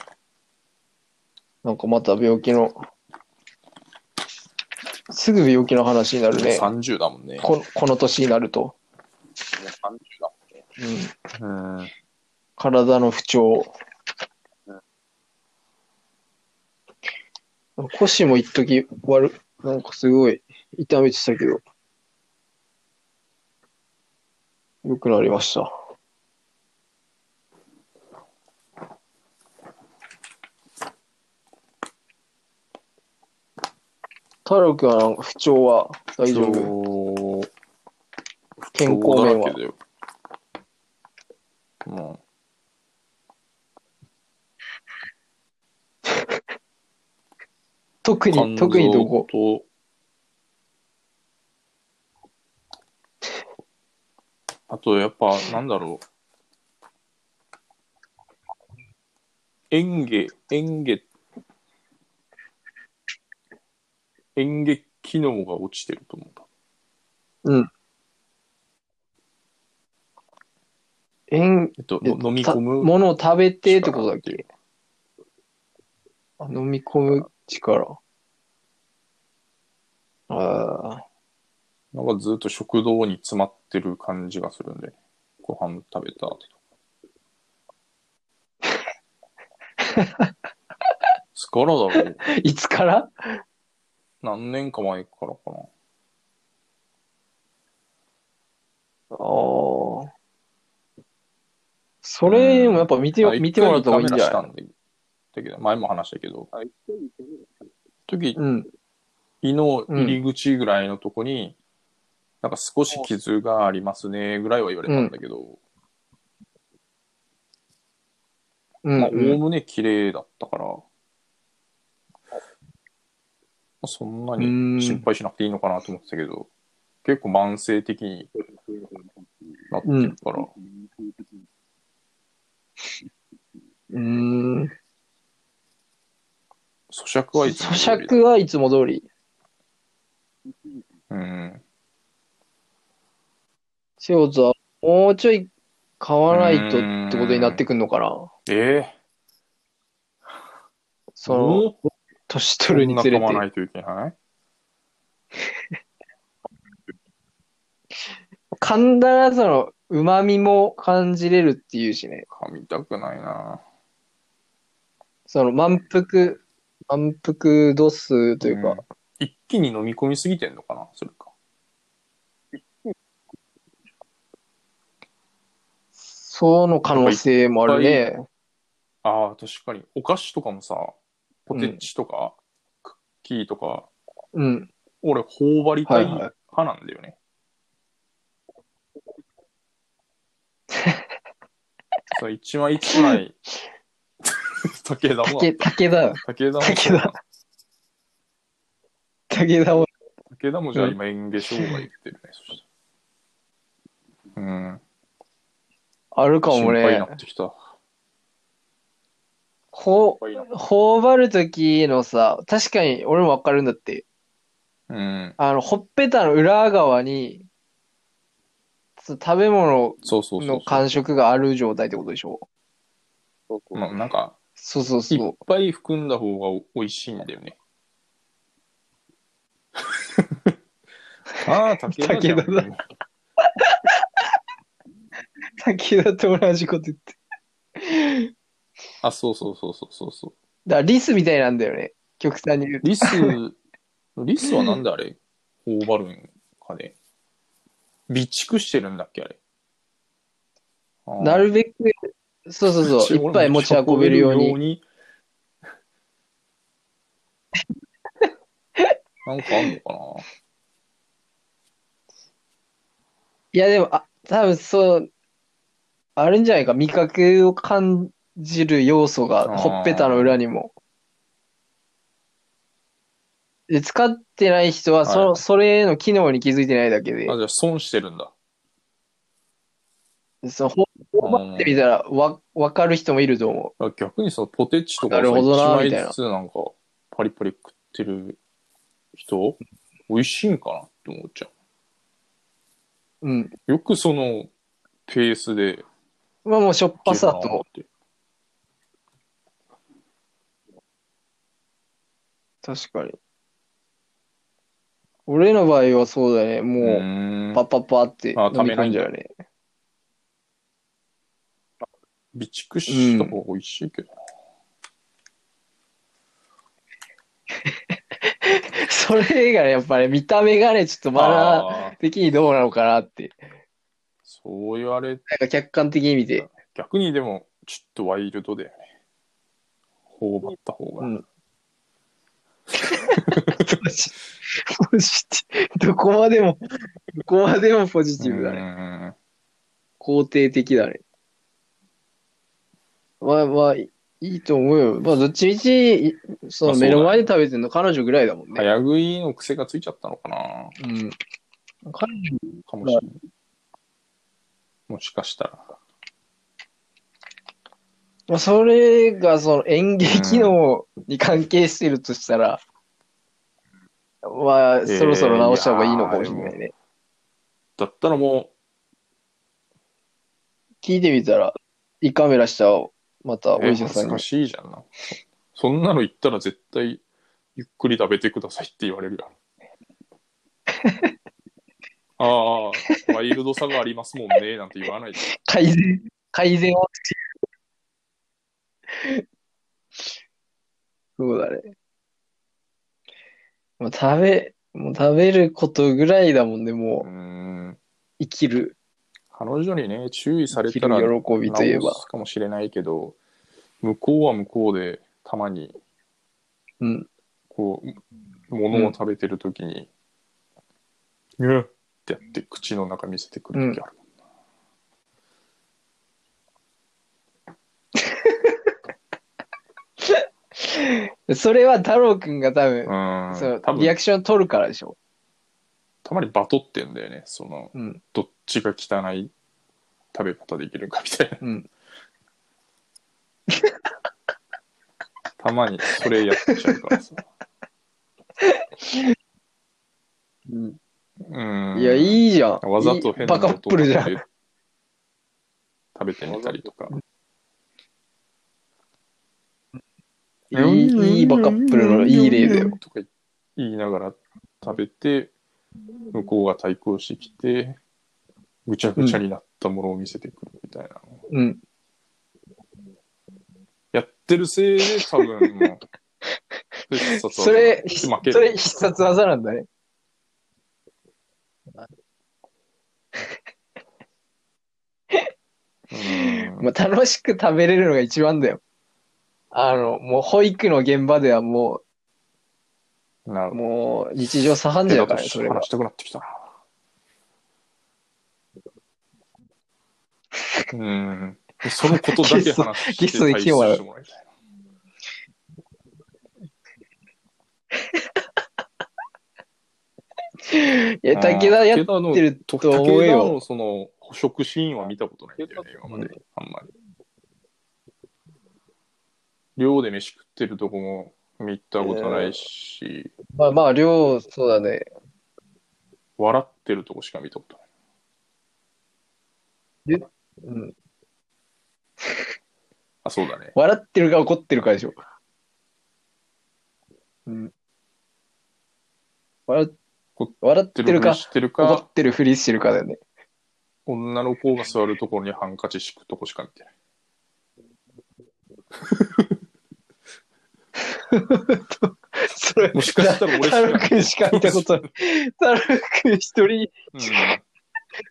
なんかまた病気の、すぐ病気の話になるね。30だもんね。ここの年になると。もう30だもんね。うん。うん。体の不調。腰も一時悪、なんかすごい痛めてたけど、良くなりました。太郎くんはなんか不調は大丈夫？健康面は？不調だらけだよ。も特う、に、特にどこ？あと、やっぱ、なんだろう。嚥下、嚥下、嚥下機能が落ちてると思うんだ。えん、えっと、飲み込む。ものを食べてってことだっ力けあ飲み込む力。ああ、なんかずっと食道に詰まってる感じがするんで、ご飯食べた後とか。*laughs* いつからだろう？いつから？何年か前からかな。ああ。それもやっぱ見て、あ見てもらった方がいいんじゃない？だけど、前も話したけど、時、うん。胃の入り口ぐらいのとこに、なんか少し傷がありますね、ぐらいは言われたんだけど、うん、まあ、おうん。おむね綺麗だったから、まあ、そんなに心配しなくていいのかなと思ってたけど、結構慢性的になってるから。うーん。咀嚼はいつも通咀りだ嚼はいつも通り。うん。ってことは、もうちょい買わないとってことになってくんのかなええその、年取るにつれてないといけない？噛んだら、その、旨味も感じれるっていうしね。噛みたくないな。その、満腹、満腹度数というか、ん一気に飲み込みすぎてんのかな？それか。その可能性もあるね。ああ、確かに。お菓子とかもさ、ポテチとか、クッキーとか、うん。俺、頬張りたいはいはい派なんだよね。*laughs* そう一枚一枚、武田も竹、竹だよ。武田も武田武田も。武田もじゃあ今、演芸商売言ってるね、そしたら。うん。あるかもね心配にな。ってきた。ほ頬張るときのさ、確かに俺もわかるんだって。うん。あの、ほっぺたの裏側に、そ食べ物そうそうそうの感触がある状態ってことでしょ？そうそうまあ、なんか、そうそういっ。ぱい含んだ方が美味しいんだよね。*laughs* ああ、武田じゃん武田だと同じこと言って。あ、そうそうそうそうそうそう。だからリスみたいなんだよね。極端に言うと。リス、リスはなんであれ？頬張るんかね。備蓄してるんだっけあれ。あーなるべく、そうそうそう、いっぱい持ち運べるように。に。*laughs* なんかあんのかな？いやでも、あ、多分そう、あるんじゃないか。味覚を感じる要素がほっぺたの裏にも。で、使ってない人は、その、はいそれの機能に気づいてないだけであ、、じゃあ損してるんだ。そう、ほ、ほばってみたら、わ、わかる人もいると思あ逆にさ、ポテチとかさ、なるほどな一枚みたいなずつなんか、パリパリ食ってる人、美味しいんかなって思っちゃう。うん。う。よくその、ペースで、まあもうしょっぱさと、って。確かに。俺の場合はそうだね。うもう、パッパッパってあ飲み込んじゃうね。備蓄した方が美味しいけどな。*laughs* それがね、やっぱり見た目がね、ちょっとマナー的にどうなのかなって。そう言われ、なんか客観的に見て。逆にでも、ちょっとワイルドだよね。頬張った方が。うん。ポジポジティブ。どこまでも、どこまでもポジティブだね。ね。肯定的だね。まあまあ、いいと思うよ。まあ、どっちみち、そまあそうだねの目の前で食べてるの彼女ぐらいだもんね。早食いの癖がついちゃったのかなうん。彼女かもしれない。もしかしたら。まあ、それがその演劇機能に関係してるとしたら、まあ、そろそろ直した方がいいのかもしれないね。だったらも聞いてみたら、胃カメラしたまたお医者さんに恥ずか。しいじゃんな。そそんなの言ったら絶対、ゆっくり食べてくださいって言われるよ。*laughs* ああ、ワイルドさがありますもんね、なんて言わないで。改善、改善を。そうだね。もう食べ、もう食べることぐらいだもんね、もうーう、ん。生きる、彼女にね、注意されたらる喜びといえばかもしれないけど、向こうは向こうで、たまに、うん。こう、物を食べてるときに、うっってやって口の中見せてくるときある。*laughs* それは太郎くんが多分、うん。そう多分リアクション取るからでしょ。たまにバトってんだよね。その、うん。どっちが汚い食べ方できるかみたいな。うん。たまにそれやっちゃうからさ。うんうん。いや、いいじゃん。わざと変なバカップルじゃん。ん。食べてみたりとか。いいいいバカップルのいい例だよ。とか言いながら食べて、向こうが対抗してきて、ぐちゃぐちゃになったものを見せてくるみたいなうん。やってるせいで多分 *laughs* それ、負ける。それ必殺技なんだね。うんまあ、楽しく食べれるのが一番だよ。あの、もう保育の現場ではもう、なるほど。もう日常茶飯事だからね、それが話。したくなってきたな。うん。そのことだけ話してゲストで来てもらう対処してもらいたいいや、な。武田やってると思う武田よの。その捕食シーンは見たことないんだよね、今まで。あんまり。寮で飯食ってるとこも見たことないし、まあまあ、量、そうだね。笑ってるとこしか見たことない。うん。*laughs* あ、そうだね。笑ってるか怒ってるかでしょ。うん。笑こ笑ってるか、してる怒かっ、てるふりしてるかだよね。女の子が座るところにハンカチ敷くとこしか見てない。それ、もしかしたら俺しかタル君しか見たことない。タル君一人、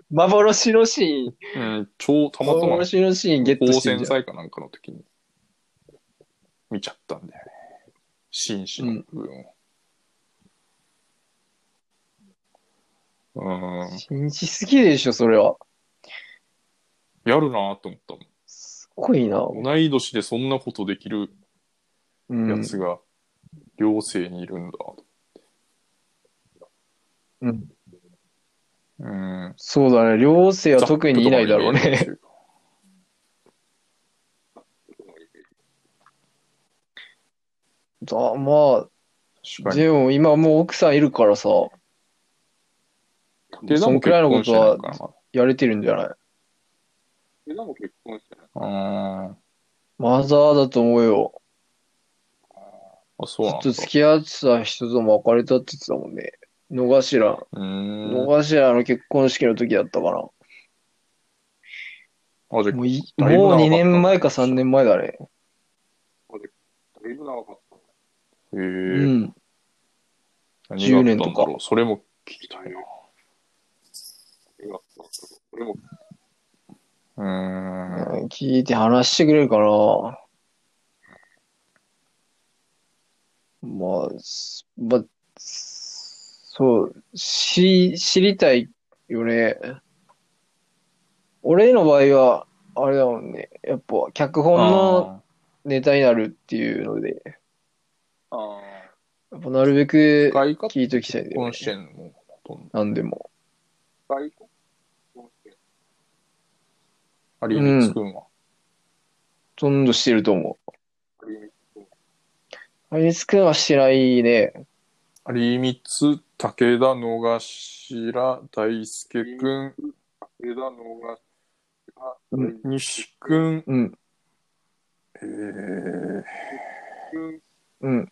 幻のシーン、うん、うん、超たまたま幻のシーンゲット高してんじゃん。専祭かなんかの時に見ちゃったんだよね。紳士の部分を。うん、信じすぎでしょ、それは。やるなと思ったもん。すごいな。同い年でそんなことできるうんやつが寮生にいるんだ。うん。うん。そうだね。寮生は特にいないだろうね。だまあ、確かに。でも今もう奥さんいるからさ、で、そんくらいのことは。やれてるんじゃない？え、でも結婚してない。あマザーだと思うよ。あ、そうなんだずっと。付き合ってた人とも別れたって言ってたもんね。野頭、うーん。野頭の結婚式の時だったかな。あ、じゃあもういだいぶ長かったもう2年前か3年前だね。だいぶ長かった。へうえ。ん。何があったんだろう10年とかそれも聞きたいな。今俺もうーん。聞いて話してくれるかな。まあ、すまあ、そう、し、知りたいよね。俺の場合は、あれだもんね。やっぱ、脚本のネタになるっていうので、あやっぱなるべく聞いときたいね。婚してんのほとんど。なんでも。あ、外国有光くんは。ほとんどしてると思う。あいつくんはしてないね。有光、武田、野頭、大輔くん、枝野が、うん西くん、うん、えー、うん。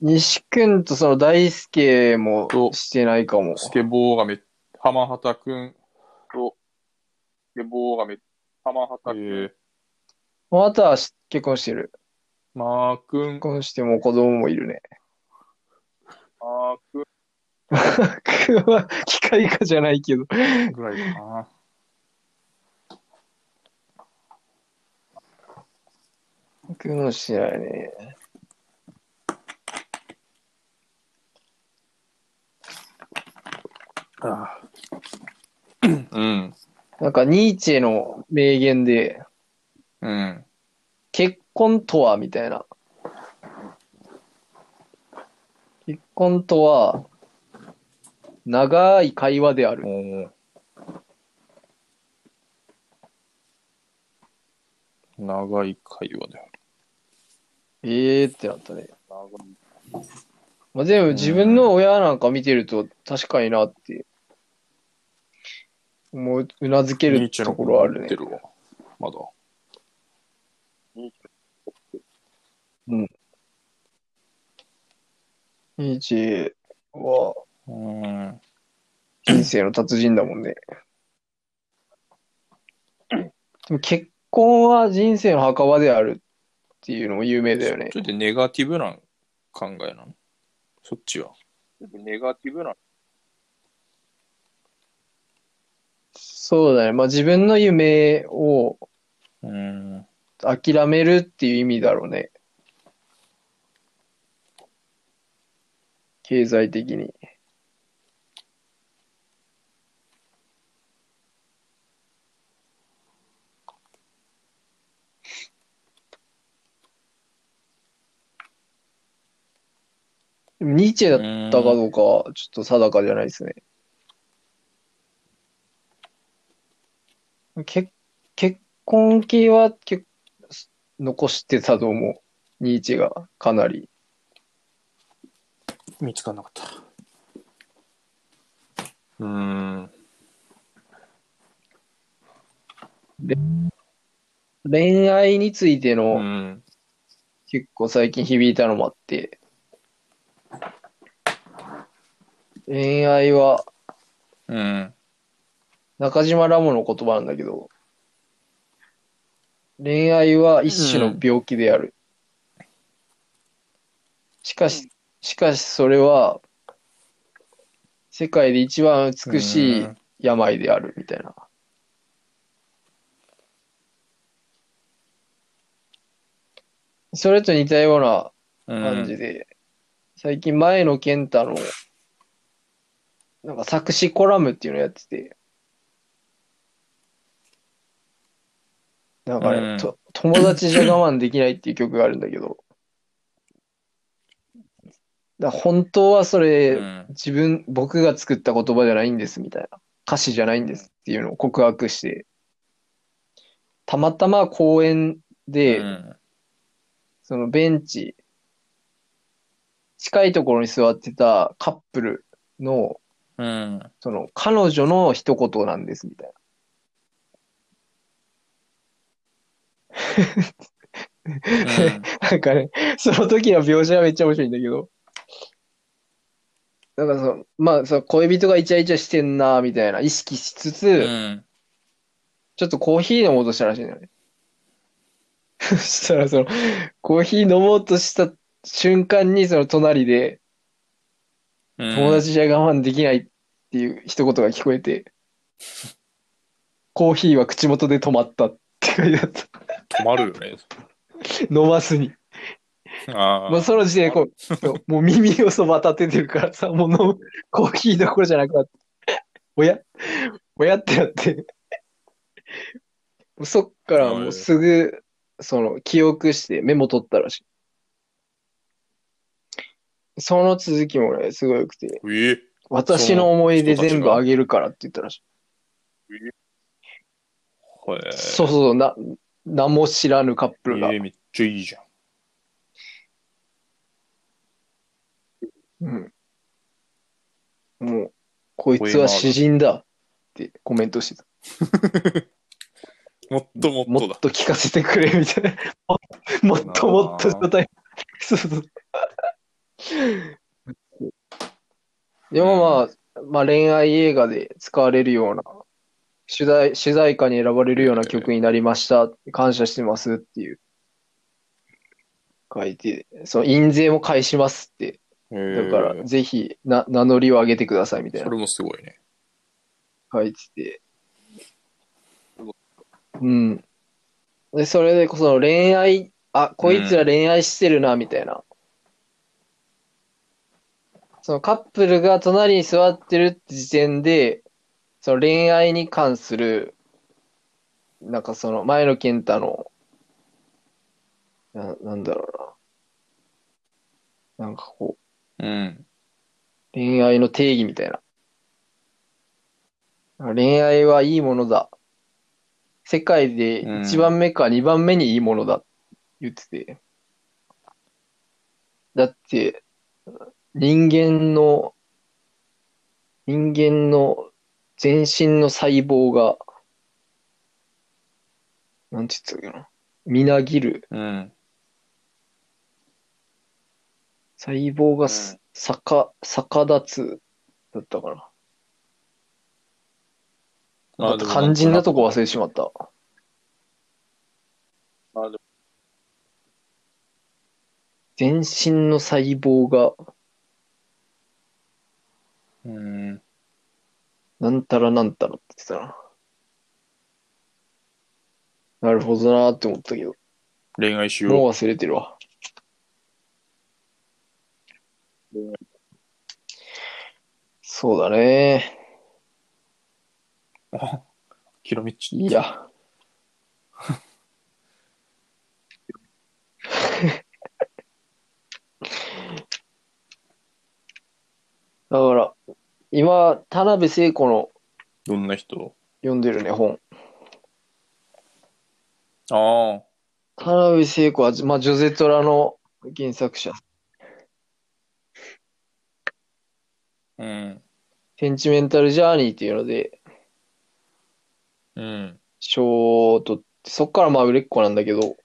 西くんとその大輔もしてないかも。スケボーがめ、浜畑くん、と、で、棒がめ、浜え畑ー、またはし結婚してる。マーくん結、婚しても子供もいるね。あーく、くんは機械化じゃないけど。ぐらいかな。くんもしてないね。うん。なんかニーチェの名言で、うん。婚とはみたいな。結婚とは、長い会話である。えー、長い会話である。ええー、ってなったね。まあ、でも自分の親なんか見てると確かになって思う、うなずけるところあるね。るまだ。ニーチェはうん。人生の達人だもんね。でも結婚は人生の墓場であるっていうのも有名だよね。それでネガティブな考えなの？そっちは。ネガティブな。そうだね。まあ自分の夢をうん。諦めるっていう意味だろうね。経済的に。ニーチェだったかどうかはちょっと定かじゃないですね。結結婚系は結残してたと思う。ニーチェがかなり。見つかんなかった。うん。恋愛についてうのん。結構最近響いたのもあって、恋愛はうん。中島ラモの言葉なんだけど、恋愛は一種の病気である。しかし、しかしそれは世界で一番美しい病であるみたいな。それと似たような感じで、最近前野健太のなんか作詞コラムっていうのやってて、なんかね、うん。と友達じゃ我慢できないっていう曲があるんだけど、だ本当はそれ、うん自分、僕が作った言葉じゃないんですみたいな。歌詞じゃないんですっていうのを告白して、たまたま公園で、うんそのベンチ、近いところに座ってたカップルの、うん。その彼女の一言なんですみたいな。*laughs* なんかね、その時の描写はめっちゃ面白いんだけど、なんかその、まあ、その恋人がイチャイチャしてんな、みたいな意識しつつ、うん。ちょっとコーヒー飲もうとしたらしいんだよね。*laughs* そしたら、その、コーヒー飲もうとした瞬間に、その隣で、うん。友達じゃ我慢できないっていう一言が聞こえて、*laughs* コーヒーは口元で止まったって書いてあった。止まるよね。*laughs* 飲まずに。*laughs* あもうその時点でこ *laughs* う、もう耳をそば立ててるからさ、もう飲む、コーヒーどころじゃなくなって、おやおやってなって、*laughs* そっからもうすぐ、その、記憶してメモ取ったらしい。その続きもね、すごい良くて。私の思い出全部あげるからって言ったらしい。はい。そうそう、な、名も知らぬカップルが。ええ、めっちゃいいじゃん。うん。もう、こいつは詩人だってコメントしてた。*laughs* もっともっもとだ。っと聞かせてくれみたいな。も *laughs* もっともっと状態。そうそう。でもまあ、まあ恋愛映画で使われるような、主題、主題歌に選ばれるような曲になりました。感謝してますっていう。書いて、その印税も返しますって。だから、ぜひ、な、名乗りを上げてくださいみたいなそれもすごいね。書いてて。うん。で、それで、その恋愛、あ、こいつら恋愛してるな、みたいな。そのカップルが隣に座ってるって時点で、その恋愛に関する、なんかその前野健太の、な、なんだろうな。なんかこう、うん。恋愛の定義みたいな。恋愛はいいものだ。世界で1番目か2番目にいいものだって言ってて。だって、人間の、人間の全身の細胞が、なんて言ってたっけな。みなぎる。うん。細胞がす逆、逆立つだったかな。あと肝心なとこ忘れてしまった。あでも全身の細胞が、うん。なんたらなんたらって言ってたな。なるほどなーって思ったけど、恋愛しよもう忘れてるわ。そうだね。う。あ、キロミッチ。いや。*laughs* だから、今、田辺聖子のどんな人？読んでるね、本。ああ。田辺聖子は、まあ、ジョゼトラの原作者。うん。センチメンタルジャーニーっていうので、うん。賞を取って、そっからまあ売れっ子なんだけど、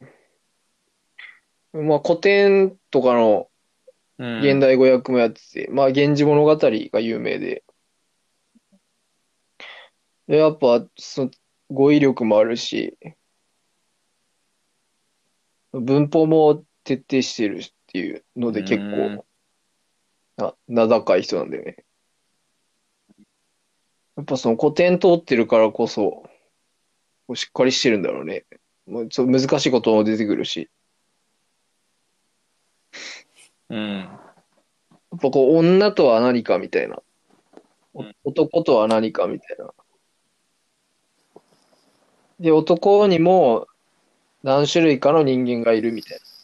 まあ古典とかのうん。現代語訳もやってて、まあ源氏物語が有名で、でやっぱその語彙力もあるし、文法も徹底してるっていうので結うん構、な名高い人なんだよね。やっぱその古典通ってるからこそ、こうしっかりしてるんだろうね。もうちょっと難しいことも出てくるし。うん。やっぱこう、女とは何かみたいな。おうん男とは何かみたいな。で、男にも何種類かの人間がいるみたいうんな。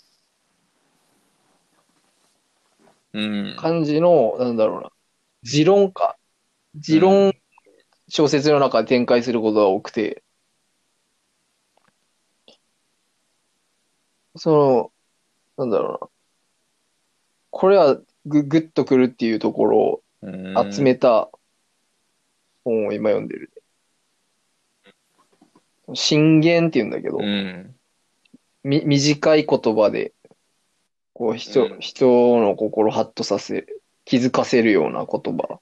感じの、なんだろうな。持論か。持論、小説の中で展開することが多くて。その、なんだろうな。これはぐ、ぐっとくるっていうところをうん。集めた本を今読んでる。信玄って言うんだけど、うん。み、短い言葉で、こう人、うん人の心をハッとさせ、気づかせるような言葉。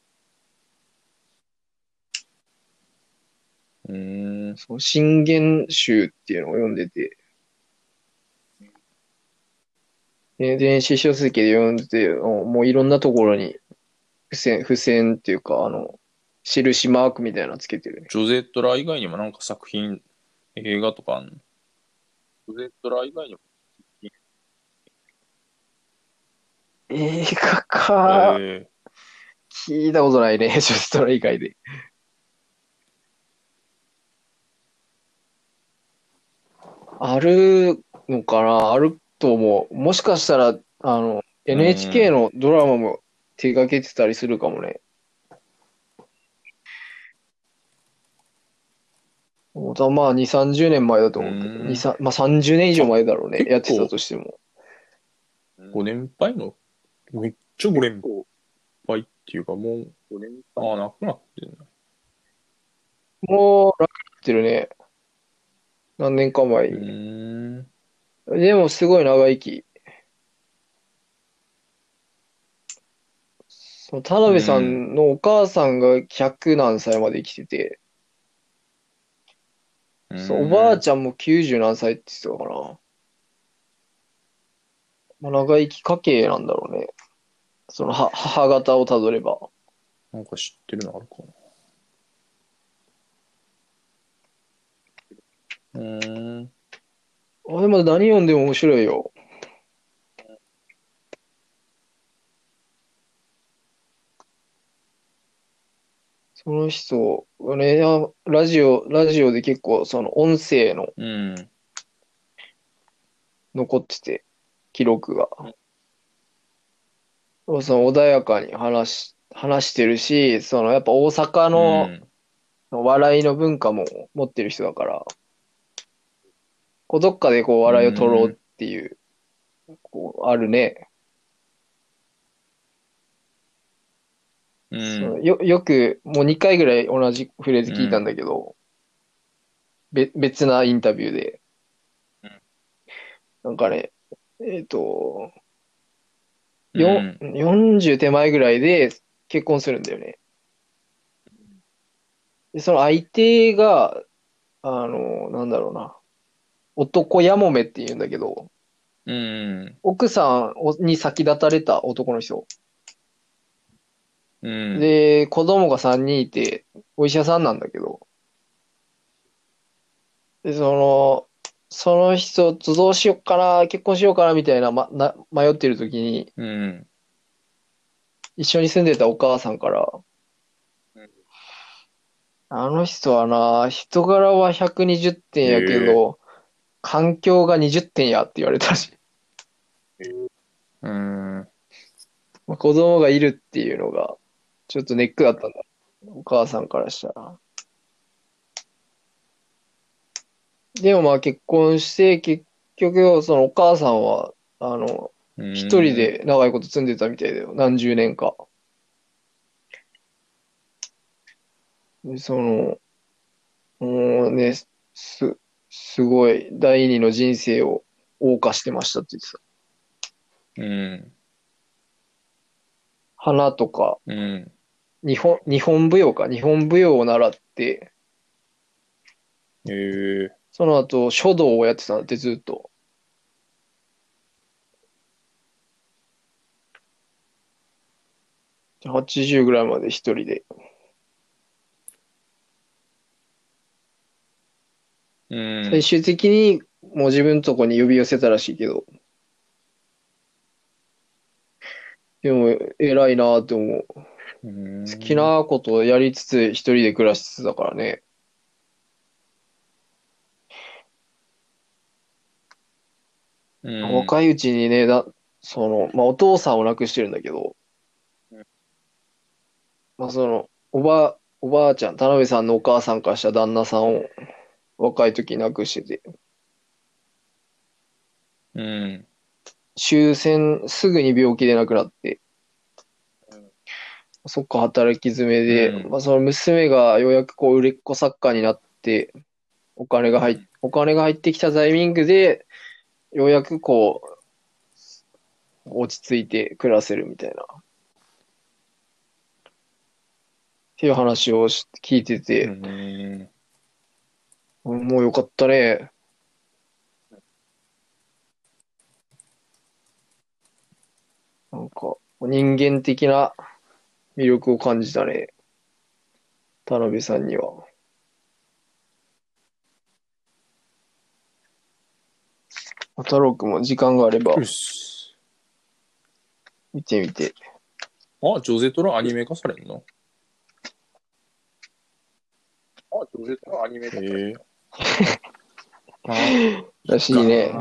うん。そう信玄集っていうのを読んでて、で電子書籍で読んでて、おもういろんなところに付箋、付箋っていうか、あの、印マークみたいなのつけてるね。ジョゼットラ以外にもなんか作品、映画とかあんの？ジョゼットラ以外にも、映画か、え聞いたことないね、ジョストラ以外で。あるのかな？あると思う。もしかしたら、あの、NHK のドラマも手掛けてたりするかもね。ほんとまあ、2、30年前だと思うけど、うん2、3まあ30年以上前だろうね。やってたとしても。ー、ご年配のめっちゃご年配っていうかもう、5年ああ、なくなってんな。もう、楽になってるね。何年か前うに。ーん。でもすごい長生き。その田辺さんのお母さんが100何歳まで生きてて、そうおばあちゃんも90何歳って言ってたかな。まあ、長生き家系なんだろうね。そのは母方をたどれば。なんか知ってるのあるかな。うーん。あ、でも何読んでも面白いよ。その人はね、いやラジオ、ラジオで結構その音声のうん。残ってて、記録が。その穏やかに話し、話してるし、そのやっぱ大阪うのん。笑いの文化も持ってる人だから、こうどっかでこう笑いを取ろうっていう、こう、あるね。う。そうんよ、よく、もう2回ぐらい同じフレーズ聞いたんだけど、べ、別なインタビューでうん。なんかね、えっと、うんよ、40手前ぐらいで結婚するんだよね。で、その相手が、あの、なんだろうな。男やもめって言うんだけど、うん。奥さんをに先立たれた男の人。うん。で、子供が3人いて、お医者さんなんだけど、で、その、その人とどうしよっかな、結婚しようかな、みたいな、ま、な、迷ってる時に、うん。一緒に住んでたお母さんからうん、あの人はな、人柄は120点やけど、環境が20点やって言われたらしい。うん。まあ、子供がいるっていうのが、ちょっとネックだったんだ。お母さんからしたら。でもまあ結婚して、結局、そのお母さんは、あの、うん。一人で長いこと住んでたみたいだよ。何十年か。で、その、もうね、す、すごい第二の人生を謳歌してましたって言ってた。うん。花とか、うん。日本、日本舞踊か。日本舞踊を習って、ええ。その後書道をやってたんだってずっと。で80ぐらいまで一人で。うん。最終的にもう自分のとこに呼び寄せたらしいけど。でも偉いなって思う。うん好きなことをやりつつ一人で暮らしつつだからね。うん。若いうちにね、だ、その、まあ、お父さんを亡くしてるんだけどうん、まあ、その、おば、おばあちゃん、田辺さんのお母さんからした旦那さんを若い時に亡くしてて、うん。終戦すぐに病気で亡くなって。うん、そっか働き詰めで、うん。まあ、その娘がようやくこう売れっ子作家になって、お金が入っ、お金が入ってきたタイミングで、ようやくこう、落ち着いて暮らせるみたいな。っていう話をし聞いてうて、ん。もうよかったね。なんか、人間的な魅力を感じたね。田辺さんには。太郎くんも時間があればよし。見てみて。あ、ジョゼトラアニメ化されんの？あ、ジョゼトのアニメ化されへえ。*laughs* らしいね。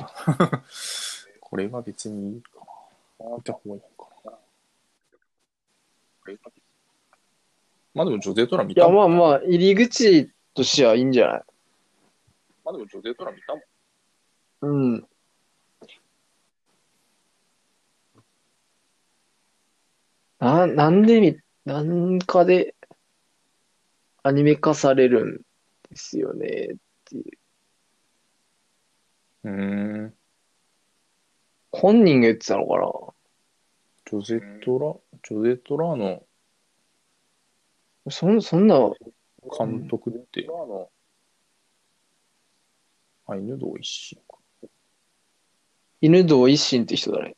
*laughs* これは別にいいかな。見た方がいいのかな。たまあでもジョゼトラ見いや、たもんまあまあ、入り口としてはいいんじゃない？まあでもジョゼトラ見たもん。うん。な、なんでみ、なんかでアニメ化されるんですよねっていう。うーん。本人が言ってたのかな？ジョゼトラ、ジョゼトラのそん、そんな、監督って、アイヌ道一心か。犬堂一心って人だね。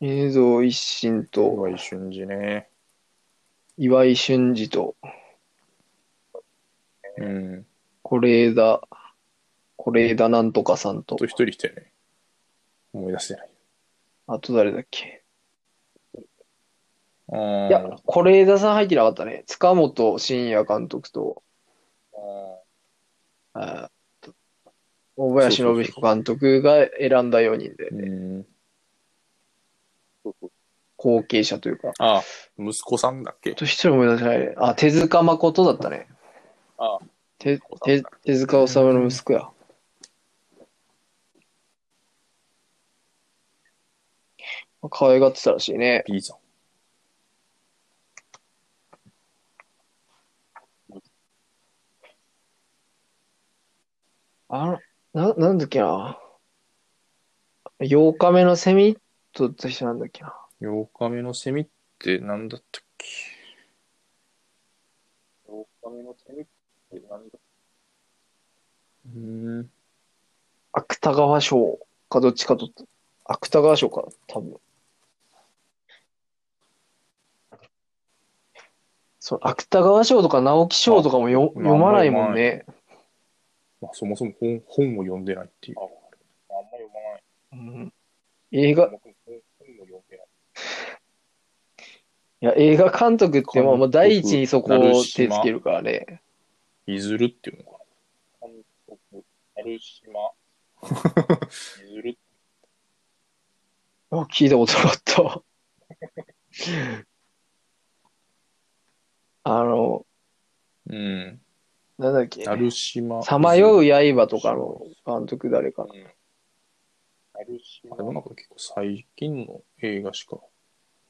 犬堂一心と岩井俊二ね。岩井俊二とうん。是枝、是枝なんとかさんとあと、一人いたよね。思い出せない。あと誰だっけ？あーいや、是枝さん入ってなかったね。塚本慎也監督と、ああー大林信彦監督が選んだ4人で、うん。後継者というか。あ、息子さんだっけ？あと一人思い出せないね。あ、手塚誠だったね。ああ、手、手、手塚治虫の息子や。可愛がってたらしいね。B さん。あの、な、なんだっけな。8日目のセミ取った人なんだっけな。8日目のセミって何だったっけ？8日目のセミって何だうーん。芥川賞かどっちか取った。芥川賞か、多分。そう、芥川賞とか直木賞とかもよあ読まないもんね。まあ、そもそも本本を読んでないっていう。あんま読まない。うん、映画、い。や、映画監督ってもうもう第一にそこを手つけるからね。いずるっていうのか監督、成島、いずる、あ聞いたことなかった。*laughs* あの、な。うん。なんだっけ？成島。さまよう刃とかの監督誰かな。うん。成島あ、でもなんか結構最近の映画しか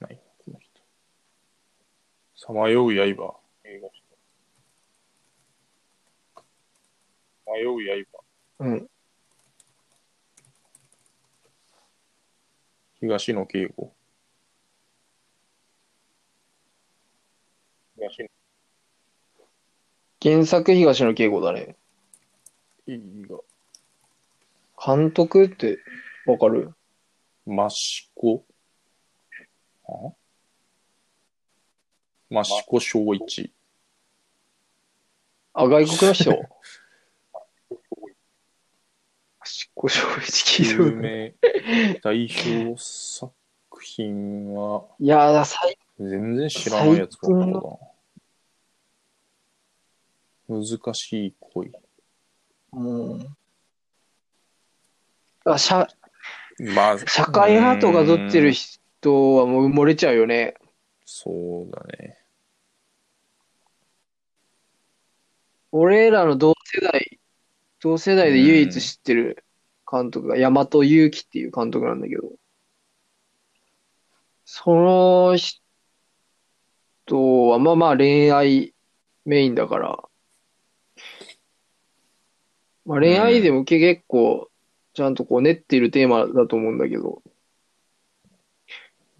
ないな、この人。さまよう刃。迷う刃。うん。東野圭吾。東野原作東野圭吾だね。映画。監督ってわかる？益子。あ益子正一。あ、外国の人？しっこ正一聞いたこと有ない名代表作品は、いやー、最全然知らないやつばっかだな。難しい恋。うん。あ、社、まあ、社会派とか取ってる人はもう埋もれちゃうよね。そうだね。俺らの同世代、同世代で唯一知ってる監督が大和祐樹っていう監督なんだけど、その人はまあまあ恋愛メインだから、まあ恋愛でも結構ちゃんとこう練っているテーマだと思うんだけど、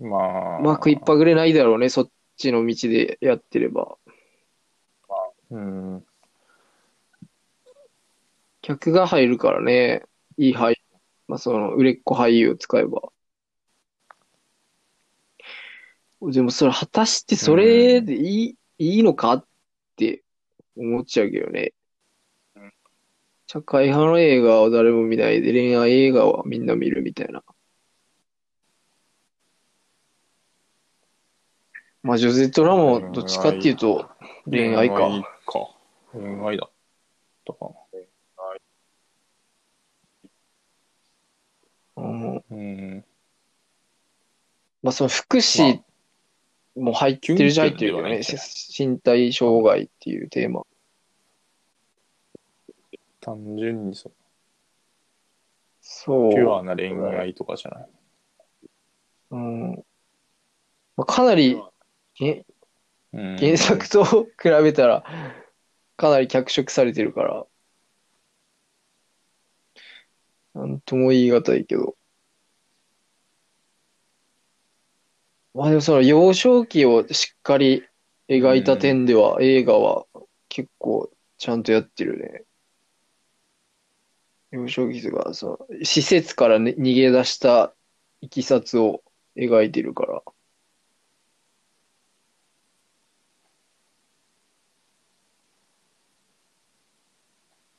まあ。うまくいっぱぐれないだろうね、そっちの道でやってれば。うん。客が入るからね、いい俳優、まあその売れっ子俳優を使えば。でもそれ果たしてそれでいい、いいのかって思っちゃうけどねうん。社会派の映画は誰も見ないで恋愛映画はみんな見るみたいな。まあジョゼット・ラもどっちかっていうと恋愛か。恋愛か。恋愛だったかうんな。うん。まあその福祉も入ってるじゃ入ってるよね。身体障害っていうテーマ。単純にそう。そう。ピュアな恋愛とかじゃない？うん。まあ、かなり、げうん原作と比べたら、かなり脚色されてるから、なんとも言い難いけど。まあでもその幼少期をしっかり描いた点では、映画は結構ちゃんとやってるね。幼少期とか、その、施設から、ね、逃げ出したいきさつを描いてるから。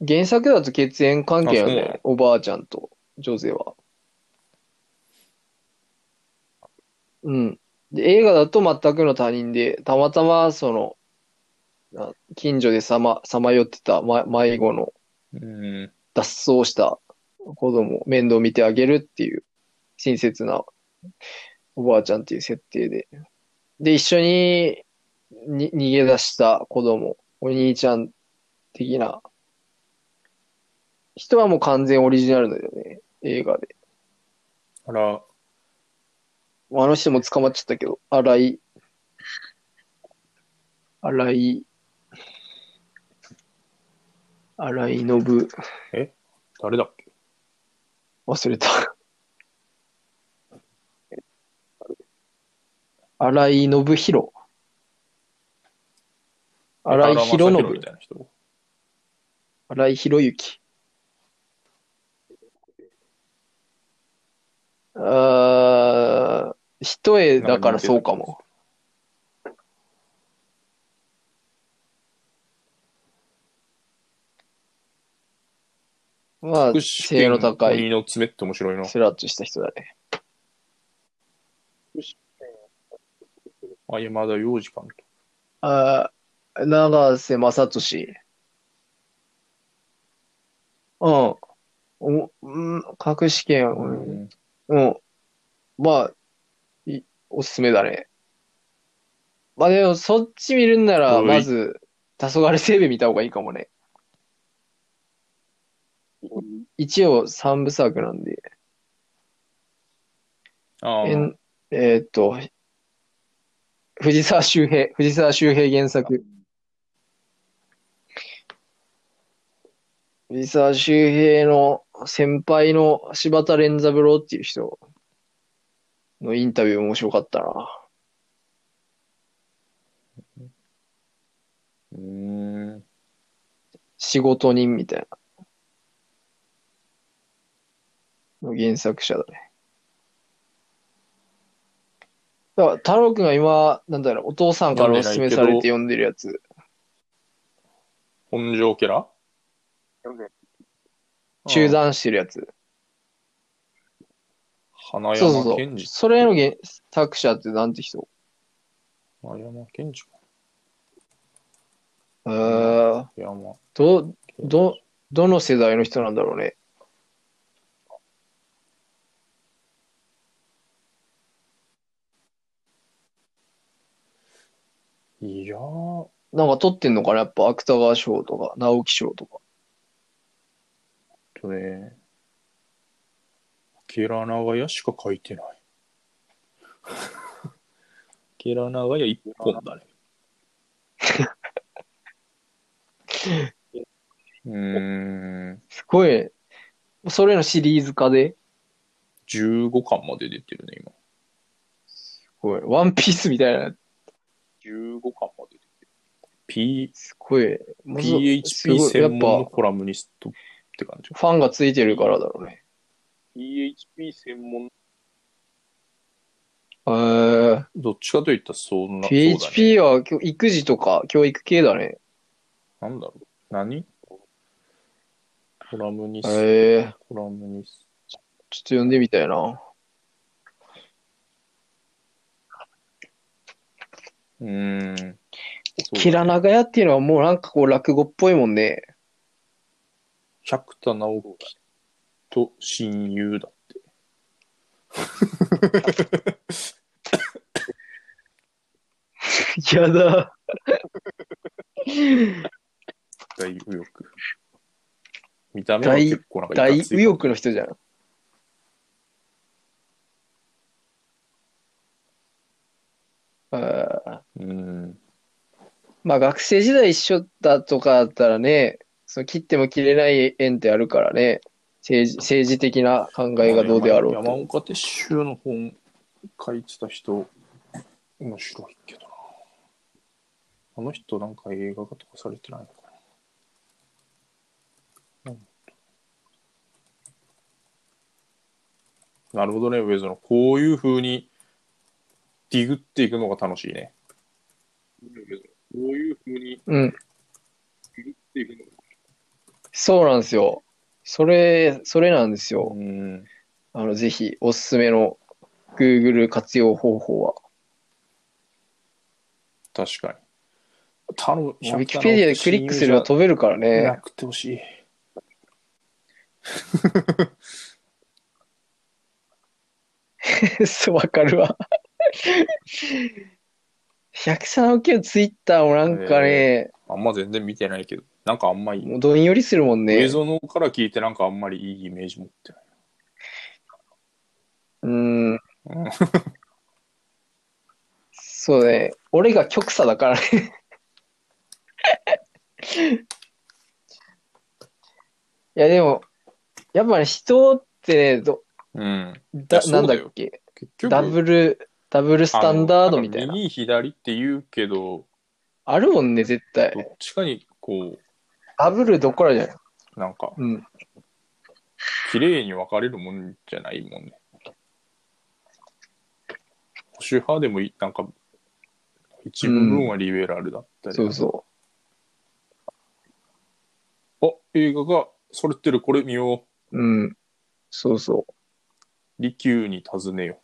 原作だと血縁関係よあそうなの。ねおばあちゃんとジョゼは。うん。で、映画だと全くの他人で、たまたまその、な近所でさま、さまよってた、ま、迷子のうん。脱走した子供を面倒見てあげるっていう親切なおばあちゃんっていう設定で。で、一緒にに逃げ出した子供、お兄ちゃん的な。人はもう完全オリジナルだよね。映画で。あら、あの人も捕まっちゃったけど、荒井、荒井、荒井信、誰だっけ？忘れた。荒井信弘。荒井博み信。荒井博之。あー、一重だからそうかも。まあ、福祉背の高い、鬼の爪って面白いな。スラッとした人だね。あ、山田洋次監督。あー長瀬正敏。うん。お、うん、隠し剣、ううん。んうん。まあ、い、おすすめだね。まあでも、そっち見るんなら、おいまず、黄昏セーベ見た方がいいかもね。一応三部作なんで。ああえん、えーっと、藤沢周平、藤沢周平原作。藤沢周平の先輩の柴田連三郎っていう人のインタビュー面白かったな。うーん。仕事人みたいな。の原作者だね。だから、太郎くんが今、なんだろう、お父さんからおすすめされて読んでるやつ。本庄家ら？中断してるやつ。花そうそうそう山健。二。それの原作者ってなんて人？花山健二か。えー、山。ど、ど、どの世代の人なんだろうね。いやー、なんか撮ってんのかな？やっぱ芥川賞とか、直木賞とか。とね、ケラ長屋しか書いてない。ケラ長屋一本だね。*laughs* うーん、すごいね。それのシリーズ化で、15巻まで出てるね、今。すごい。ワンピースみたいな。15巻まで出てる。P、すごい。PHP 専門のぱ、コラムニストって感じ。ファンがついてるからだろうね。PHP 専門、えー、どっちかといったらそんな。PHP はきょ育児とか教育系だね。なんだろう。何？コラムニスト、えー、コラムニスちょっと読んでみたいな。ト。うーん。キラ長屋っていうのはもうなんかこう落語っぽいもんね。百田直樹と親友だって。やだ。大右翼。見た目は結構なんか大いかつい右翼の人じゃん。あーうん。まあ学生時代一緒だとかだったらね、その切っても切れない縁ってあるからね。政治、政治的な考えがどうであろう山と。岡鉄舟の本書いてた人、面白いけどな。あの人なんか映画化とかされてないのかな。うんなるほどね、ウェズの。こういう風にディグっていくのが楽しいね。こういう風にうん。ディグっていくのがそうなんですよ。それ、それなんですよ。うん。あの、ぜひ、おすすめの Google 活用方法は。確かに。頼む。ウィキペディアでクリックすれば飛べるからなね。くてほしい。*laughs* そう、わかるわ。*laughs* 103億のツイッターもなんかね、あんま全然見てないけど。なんかあんまり、もうどんよりするもんね。映像のから聞いてなんかあんまりいいイメージ持ってない。うん。うんそうね。俺が極左だからね。いや、でも、やっぱね、人ってね、ど、うん。だなんだっけ、結局、ダブル、ダブルスタンダードみたいな。あのんか右左って言うけど、あるもんね、絶対ど。っちかにこダブルどこらじゃないう、なんか、うん。綺麗に分かれるもんじゃないもんね。保守派でもいなんか、一部分はリベラルだったり。そうそあ、映画がそれってる、これ見よう。う。うん。そうそう。利休に尋ねよ。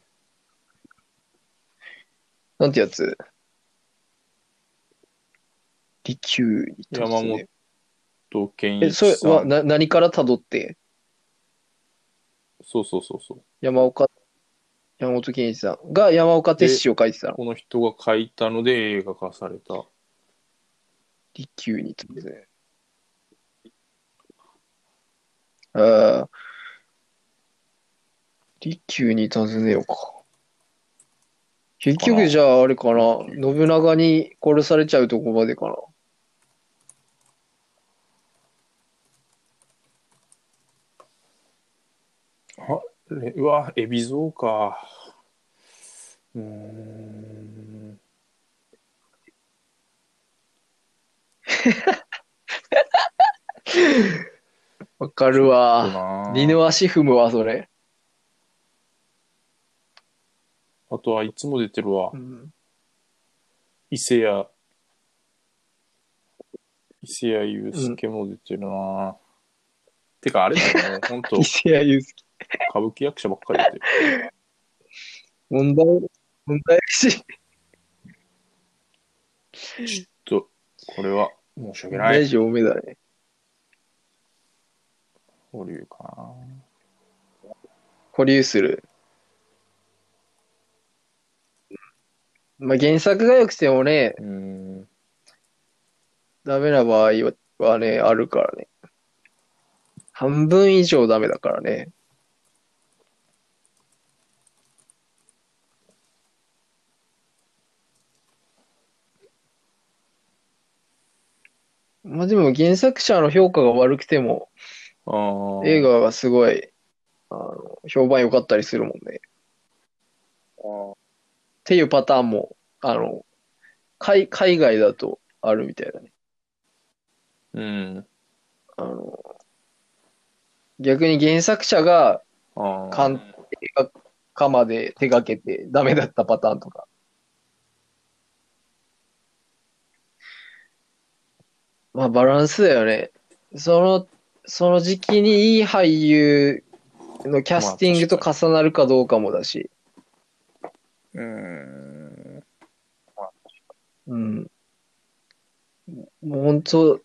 なんてやつ？利休に突山然本健え、一それさん。はな何から辿って？そうそうそうそう。山岡、山本健一さんが山岡鉄志を書いてたの。この人が書いたので映画化された。利休に突然。ああ。利休に尋ねようか。結局じゃああれかな。信長に殺されちゃうとこまでかな。うわ、海老蔵か。うーん。*laughs* わかるわ。な二の足踏むわ、それ。あとはいつも出てるわう。ん。伊勢谷。伊勢谷友介も出てるな。てか、あれだよね。ほんと *laughs* 伊、勢谷友介。*laughs* 歌舞伎役者ばっかり出てる。問題、問題し。ちょっと、これは申し訳ない。大丈夫目だね。保留かな。保留する。まあ、原作が良くてもね、うーん。ダメな場合はね、あるからね。半分以上ダメだからね。まあでも原作者の評価が悪くてもあー映画がすごいあの評判良かったりするもんね。あっていうパターンも、あの、海、海外だとあるみたいだね。うん。あの、逆に原作者があー監映画化まで手掛けてダメだったパターンとか。まあバランスだよね。その、その時期にいい俳優のキャスティングと重なるかどうかもだし。うーん。うん。もう本当、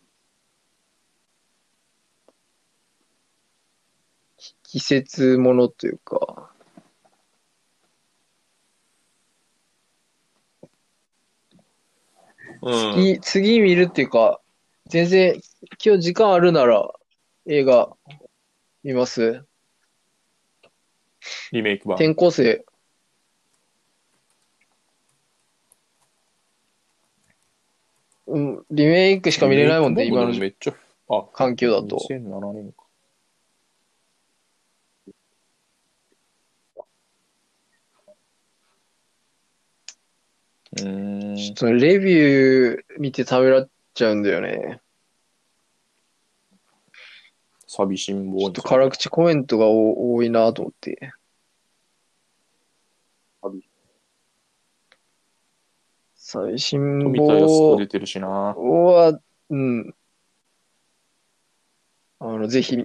き季節ものというか、うん。次、次見るっていうか、全然、今日時間あるなら映画見ますリメイク版。転校生。うん、リメイクしか見れないもんね、今のめっちゃ、あ、環境だと。2007年か。うーん。ちょっとレビュー見てためらっちゃうんだよね。寂しん坊ちょっと辛口コメントが多多いなと思って。最新富田康子坊出てるしな。は、うん。あの、ぜひ、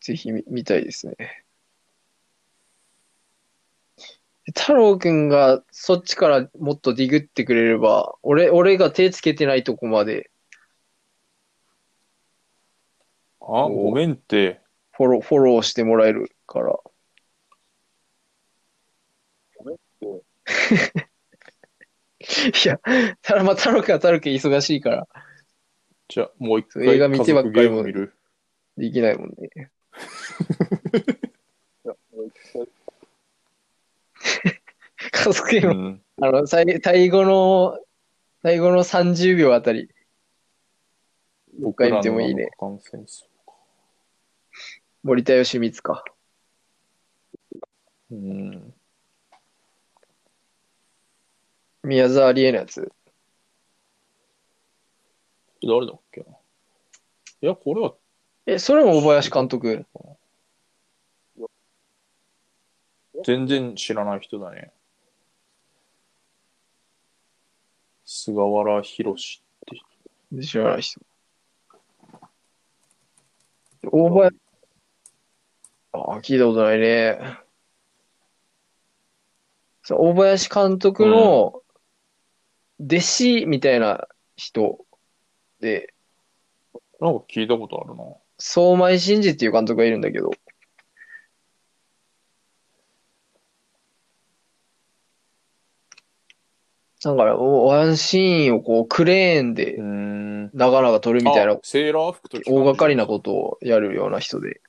ぜひ見見たいですね。太郎くんがそっちからもっとディグってくれれば、俺、俺が手つけてないとこまであ、ごめんって。フォロー、フォローしてもらえるから。*laughs* いや、ただまあ、太郎くんは太郎くん忙しいから、じゃあ、もう一回映画見てばっかりも。できないもんね。*laughs* いやもう一回 *laughs* 家族ゲーム、うん。あの、最最後の、最後の30秒あたり、もう一回見てもいいね。感染数森田義満か。うん。宮沢りえのやつ。誰だっけないや、これは、え、それも大林監督。全然知らない人だね。菅原博士って。知らない人。大林、ああ、聞いたことないね。そう大林監督の弟子みたいな人で、なんか聞いたことあるな。相米真司っていう監督がいるんだけど、だから、ワンシーンをこう、クレーンでうーん。長々撮るみたいなあ、セーラー服と大掛かりなことをやるような人で。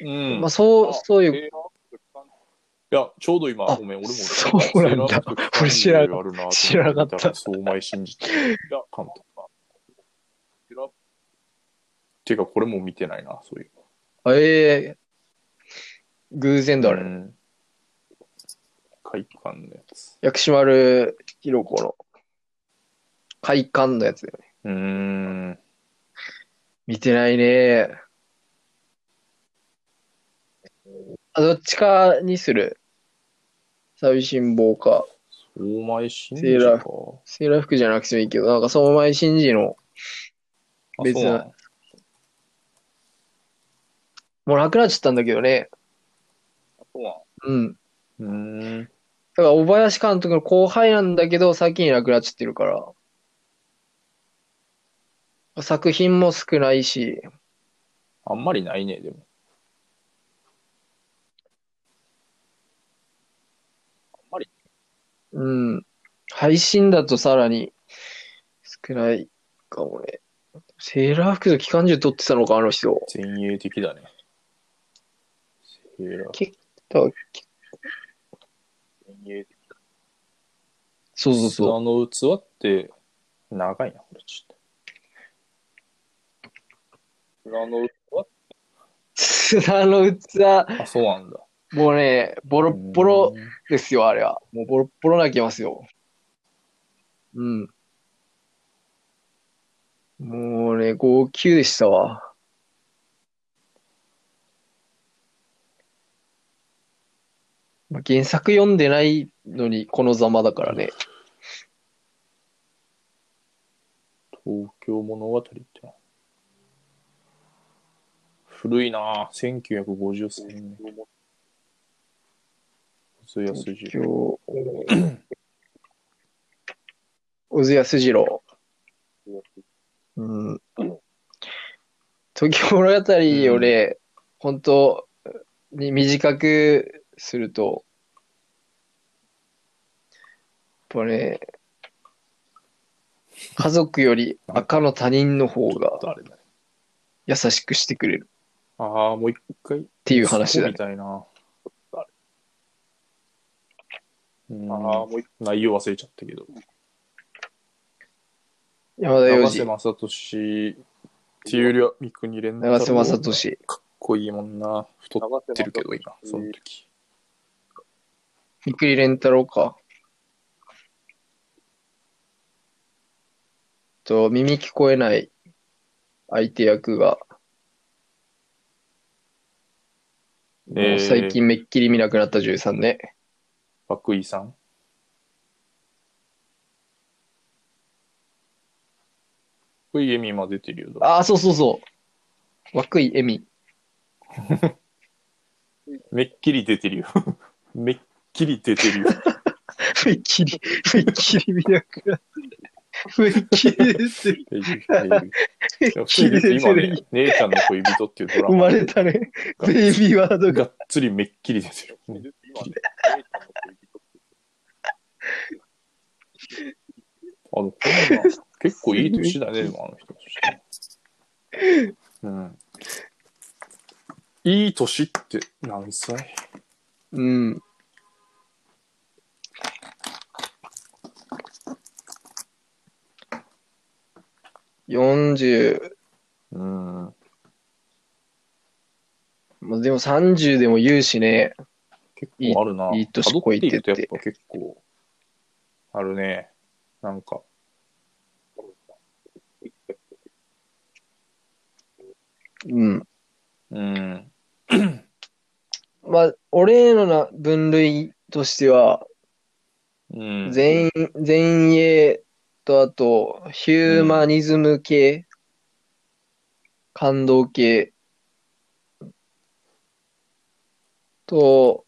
うん。まあ、そう、そういう、いや、ちょうど今、あごめん、俺も。そうなんだ俺知らなかった知らなかった相米信じて。いや、監督。セーラーていうか、これも見てないな、そういう。あええ偶然だね。うん。快感のやつ。薬師丸ひろ子の快感のやつだよね。うーん。見てないね。あ、どっちかにする。寂しん坊か。相米信じセーラーか。セーラー服じゃなくてもいいけど、なんか相米真司の、あ別なそうなの？もうなくなっちゃったんだけどね。そうなの？うん。うーん。だから、小林監督の後輩なんだけど、先に亡くなっちゃってるから。作品も少ないし、あんまりないね、でも。あんまり。うん。配信だとさらに少ないかもね。セーラー服と機関銃取ってたのか、あの人。前衛的だね。セーラーけだから前衛的そうそうそう。砂の器って長いな、これちょっ *laughs* 砂の器砂の器、と。あ、そうなんだ。もうね、ボロッボロですよ、あれは。もうボロッボロ泣きますよ。うん。もうね、号泣でしたわ。まあ原作読んでないのにこのざまだからね。東京物語ってな。古いなぁ。1953年。小津安二今日、小津安二郎。うん。東京物語をね、本当に短くすると、やっぱね、家族より赤の他人の方が。優しくしてくれるああ、もう一回。っっていう話だねみ。たいな。うん、ああ、もう一内容忘れちゃったけど。山田洋次、長瀬正敏っていうよりは三国連太郎長瀬正敏。かっこいいもんな。太ってるけど正今、敏その時。三國連太郎か。と、耳聞こえない相手役が、えーもう最近めっきり見なくなった13ね。涌井さん。涌井絵美今出てるよ。ああ、そうそうそう。涌井絵美。*laughs* めっきり出てるよ。*laughs* めっきり出てるよ。*laughs* めっきり、めっきり見なくなった。めっきりです。ページページめっきりです今ね、姉ちゃんの恋人っていうドラ生マまれたね。ベイビーワードが。がっつりめっきり出てる。今ね、姉ちゃんの恋人ってあの、結構いい年だね、で *laughs* もあの人として。うん。いい年って何歳？うん。40、うん。まあ、でも30でも言うしね。結構あるな。いいい年こいてって辿っとやっぱ結構、あるね。なんか。うん。うん。まあ、俺のな分類としては、うん。前、前衛とあと、ヒューマニズム系、感動系と、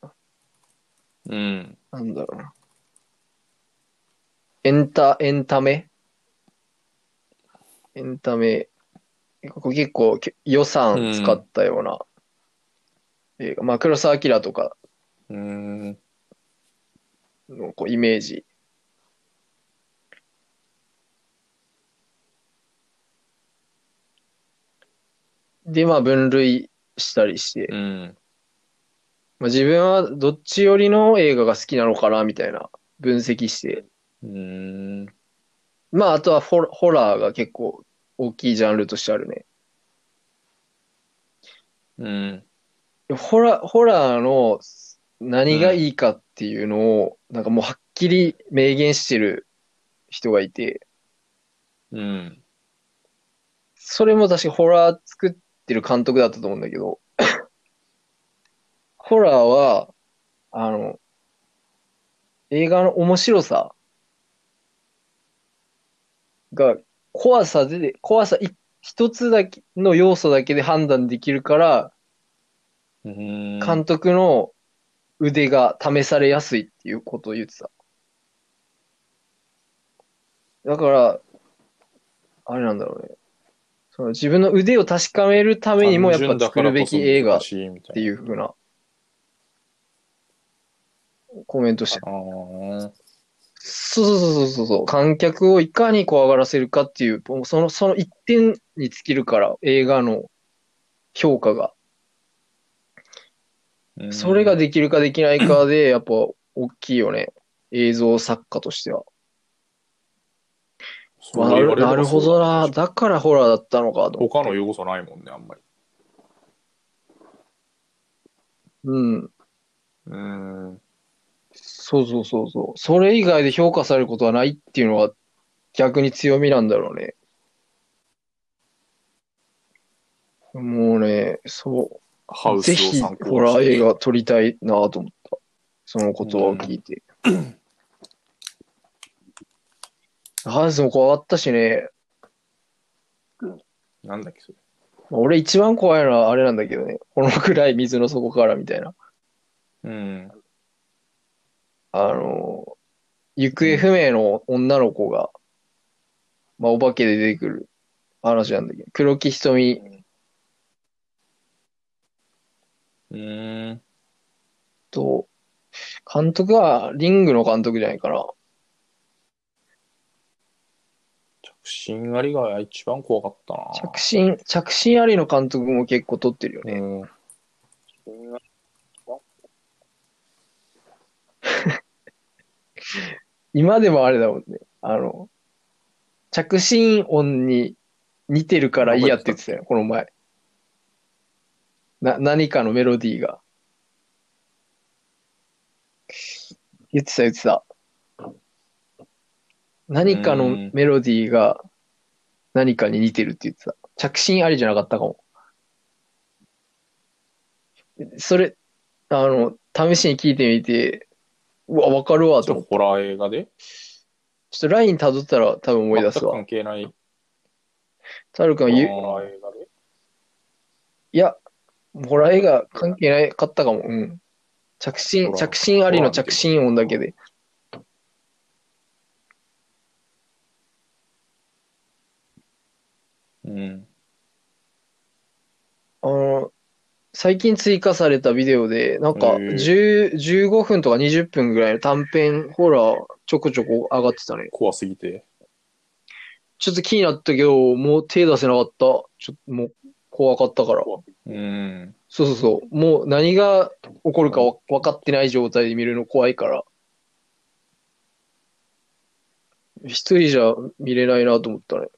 うん。なんだろうな。エンタ、エンタメ？エンタメ。ここ結構け予算使ったような映画。まあ、黒澤明とかうん。のこうイメージ。で、まあ、分類したりして。うん。まあ、自分はどっち寄りの映画が好きなのかなみたいな分析して。うん。まあ、あとはホラホラーが結構大きいジャンルとしてあるね。うん。ホラ、ホラーの何がいいかっていうのを、なんかもうはっきり明言してる人がいて、うん。それも確かホラー作ってる監督だったと思うんだけど、*coughs* ホラーは、あの、映画の面白さが怖さで、怖さい一つだけの要素だけで判断できるから、うん。監督の腕が試されやすいっていうことを言ってた。だから、あれなんだろうね。その自分の腕を確かめるためにもやっぱ作るべき映画っってていう風なコメントしてああ。そうそうそうそうそう。観客をいかに怖がらせるかっていう、その、その一点に尽きるから、映画の評価が。うんそれができるかできないかで、*laughs* やっぱ大きいよね。映像作家としては。そう言われればなるほどな。だだからホラーだったのかと。他の要素ないもんね、あんまり。うん。うん。そうそうそうそう。それ以外で評価されることはないっていうのは逆に強みなんだろうね。もうね、そう。ハウスをぜひ参考にしてホラー映画撮りたいなと思った。その言葉を聞いて。ハウスも怖かったしね。なんだっけ、それ。俺一番怖いのはあれなんだけどね。このくらい水の底からみたいな。うん。あの、行方不明の女の子が、まあお化けで出てくる話なんだけど、黒木瞳うん。と、監督はリングの監督じゃないかな。着信ありが一番怖かったな。着信、着信ありの監督も結構撮ってるよね。うん。今でもあれだもんね。あの、着信音に似てるから嫌って言ってたよ、この前。な、何かのメロディーが。言ってた言ってた。何かのメロディーが何かに似てるって言ってた。着信ありじゃなかったかも。それ、あの、試しに聞いてみて、うわ、わかるわと思って。ホラー映画で？ちょっとライン辿ったら多分思い出すわ。全く関係ない。タル君は言う、ホラー映画で？いや、ホラー映画関係ないかったかも。うん。着信、ホラー着信ありの着信音だけで。うん。あの、最近追加されたビデオで、なんかへー10、15分とか20分ぐらいの短編ホラーちょこちょこ上がってたね。怖すぎて。ちょっと気になったけど、もう手出せなかった。ちょっともう怖かったから。うん。そうそうそう。もう何が起こるかわ分かってない状態で見るの怖いから。一人じゃ見れないなと思ったね。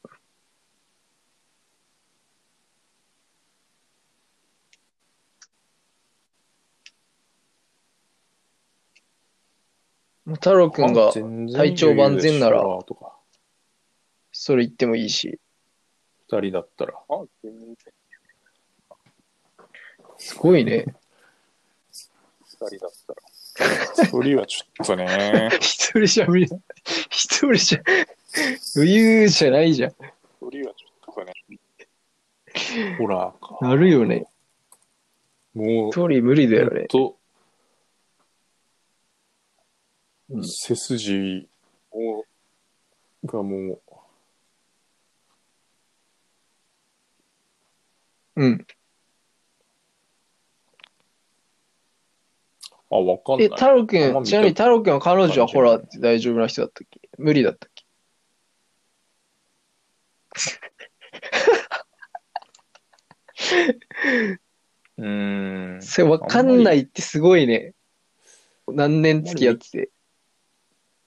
太郎くんが体調万全ならそれ言ってもいいし。二人だったら。すごいね。二人だったら。一人はちょっとね。*laughs* 一人じゃ見れない。一人じゃ、余裕じゃないじゃん。一人はちょっとね。ホラーか。なるよね。もう、一人無理だよね。うん背筋もがもう、うん。あ、わかんない。え、太郎くん、あんま見たちなみに太郎くんは彼女はホラーって大丈夫な人だったっけ？無理だったっけ？*laughs* うーん。それわかんないってすごいね。何年付き合ってて。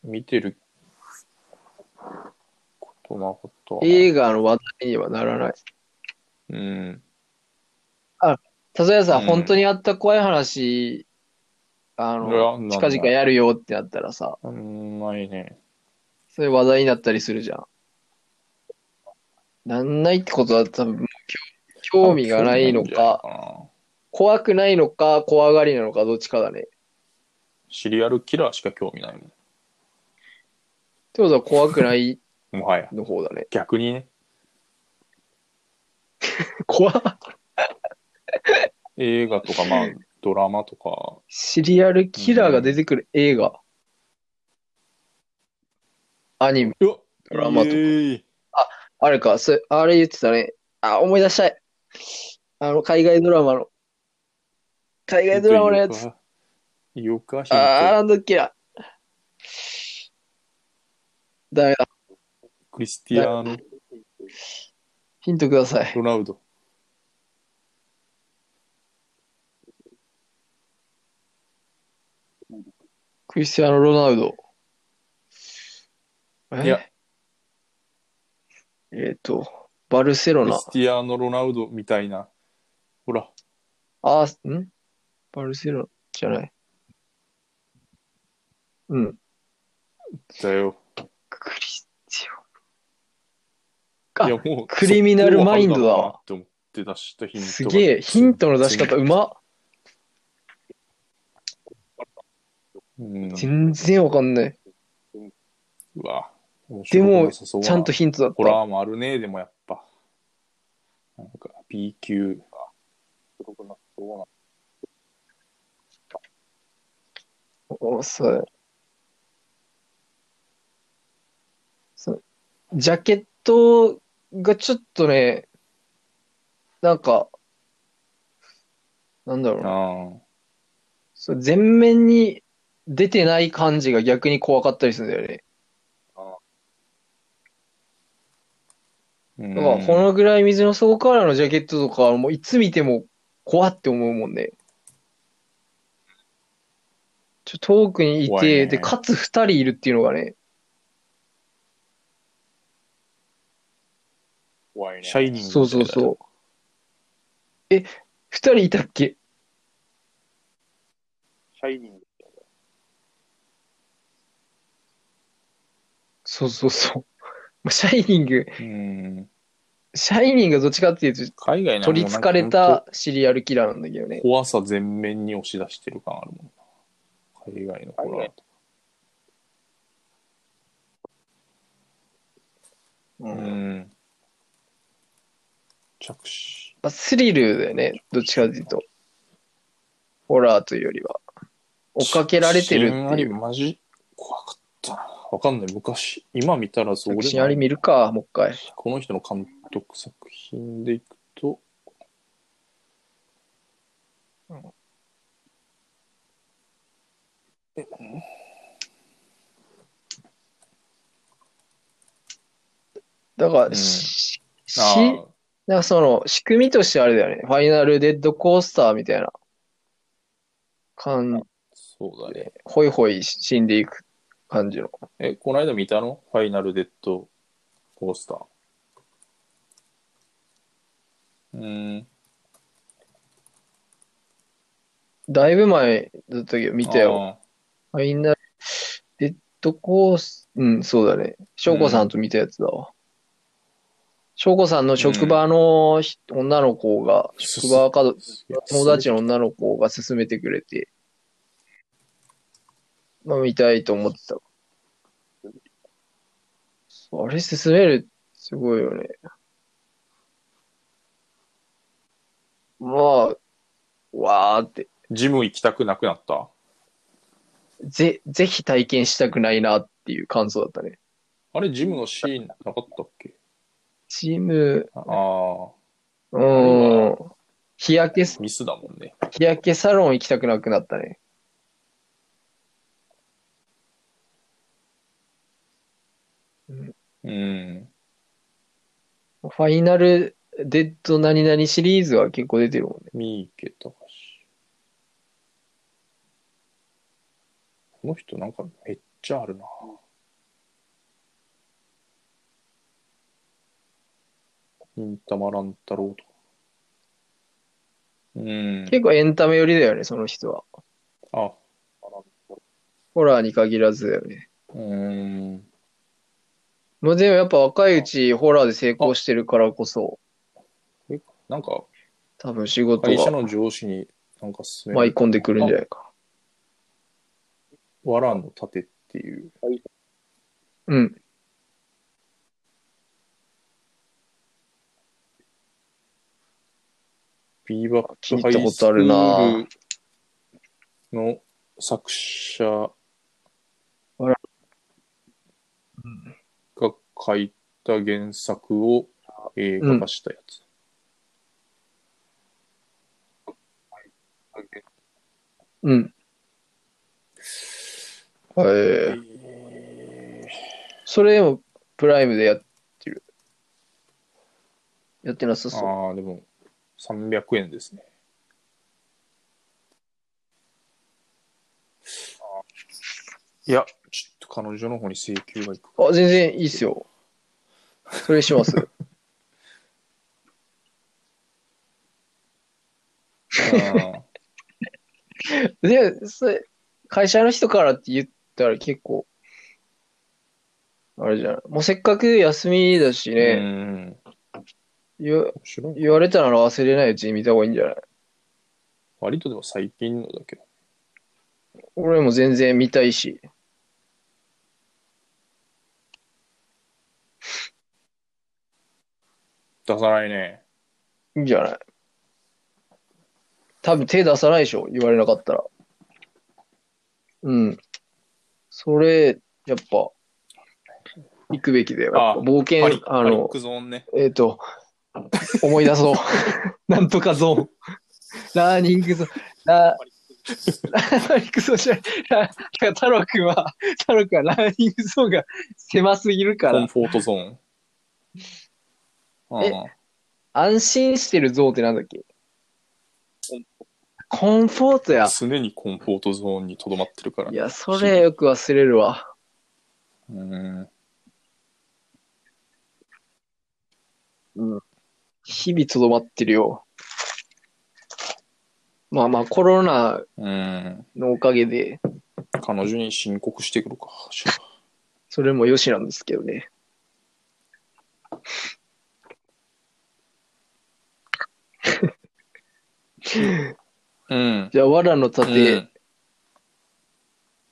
見てることなかったわ。映画の話題にはならない。うん。例えばさ、うん本当にあった怖い話、あいやの、なん近々やるよってなったらさ、うん、ないね。そういう話題になったりするじゃん。なんないってことは多分、興興味がないのか、か。怖くないのか、怖がりなのか、どっちかだね。っシリアルキラーしか興味ないもてことは怖くないん。*laughs* もはや。の方だね。逆にね、*laughs* 怖っ映画とか、まあ、ドラマとか、シリアルキラーが出てくる映画。アニメ、うわドラマとかイエーイあれか、それ、あれ言ってたね。あ、思い出したい。あの、海外ドラマの。海外ドラマのやつ。。よか、ヒントあー、なんだっけな。ダメだ。クリスティアーノ・ヒントください。ロナウド。クリスティアーノ・ロナウド。え？いやえっと、バルセロナクリス。ティアーノ・ロナウドみたいな。ほら、あー、ん？バルセロナじゃない。うん。だよ。クリステいや、もう、クリミナルマインドだわって思って出したヒント。すげえ、ヒントの出し方うまっ。うん。全然わかんない。うわ。でも、ちちゃんとヒントだった。ホラーもあるね、でもやっぱ。なんか、B 級。おそう。そう。ジャケットがちょっとね、なんか、なんだろうな。そう全面に出てない感じが逆に怖かったりするんだよね。うんだから、このぐらい水の底からのジャケットとかはもういつ見ても怖って思うもんね。ちょ、遠くにいて、ねで、かつ二人いるっていうのがね、怖いね。シャイニング。そうそうそう。え、二人いたっけ？シャイニング。そうそうそう。まあシャイニング、う。うん。シャイニングがどっちかっていうと、海外の取り憑かれたシリアルキラーなんだけどね。怖さ全面に押し出してる感あるもんな。海外のホラーとか。ううんん。着手。まあ、スリルだよね。どっちかというと。ホラーというよりは。追っかけられてるあっていう。りマジ？怖かったな。わかんない。昔。今見たらそう作品あり見るか、もう一回。この人の監督作品でいくと、だから、うんし、し、あなんかその、仕組みとしてあれだよね。ファイナルデッドコースターみたいな感あ、そうだね。ホイホイ死んでいく感じの。え、この間見たの？ファイナルデッドコースター。うーん。だいぶ前だったけど、見たよ。ファイナルデッドコース、うん、そうだね。翔子さんと見たやつだわ。翔子さんの職場のひ女の子が、職場か友達の女の子が勧めてくれて、まあ見たいと思ってた。あれ勧める、すごいよね。まあ、わーって、ジム行きたくなくなった？ぜ、ぜひ体験したくないなっていう感想だったね。あれ、ジムのシーンなかったっけ？チーム、ああ、うーん、日焼け、ミスだもんね。日焼けサロン行きたくなくなったね。うん。ファイナルデッド何々シリーズは結構出てるもんね。三池隆。この人なんかめっちゃあるな。忍たま乱太郎とか。うん。結構エンタメ寄りだよね、その人は。あ、ホラーに限らずだよね。うん。まあでもやっぱ若いうちホラーで成功してるからこそ、えなんか、多分仕事が会社の上司になんか勧め舞い込んでくるんじゃないかわらの盾っていう。な。うん。ビーバップ聞いたことあるなの作者が書いた原作を映画化したやつ。うん。はい。えそれでもプライムでやってる。やってなさーそう。ああ、でも300円ですね。いや、ちょっと彼女の方に請求がいく。あ、全然いいっすよ。それします。*laughs* あで、それ、会社の人からって言ったら結構、あれじゃない。もうせっかく休みだしーね、うん。言。言われたなら忘れないうちに見た方がいいんじゃない？割とでも最近のだけど。俺も全然見たいし。出さないね。いいんじゃない？多分手出さないでしょ言われなかったら。うん。それ、やっぱ、行くべきだよ。やっぱ冒険、あのね。えっ、と、思い出そう。*laughs* なんとかゾーン。ラーニングゾーン。ララーニングゾーンじゃない。ラ太郎くんは、太郎くんはラーニングゾーンが狭すぎるから、コンフォートゾーン。えあ安心してるゾーンってなんだっけ？コンフォートやあ。常にコンフォートゾーンにとどまってるからい。や、それよく忘れるわ。うん。日々とどまってるよ。まあまあ、コロナうん。のおかげで、彼女に申告してくるか。じゃあそれも良しなんですけどね。うん。じゃあ、藁のう盾ん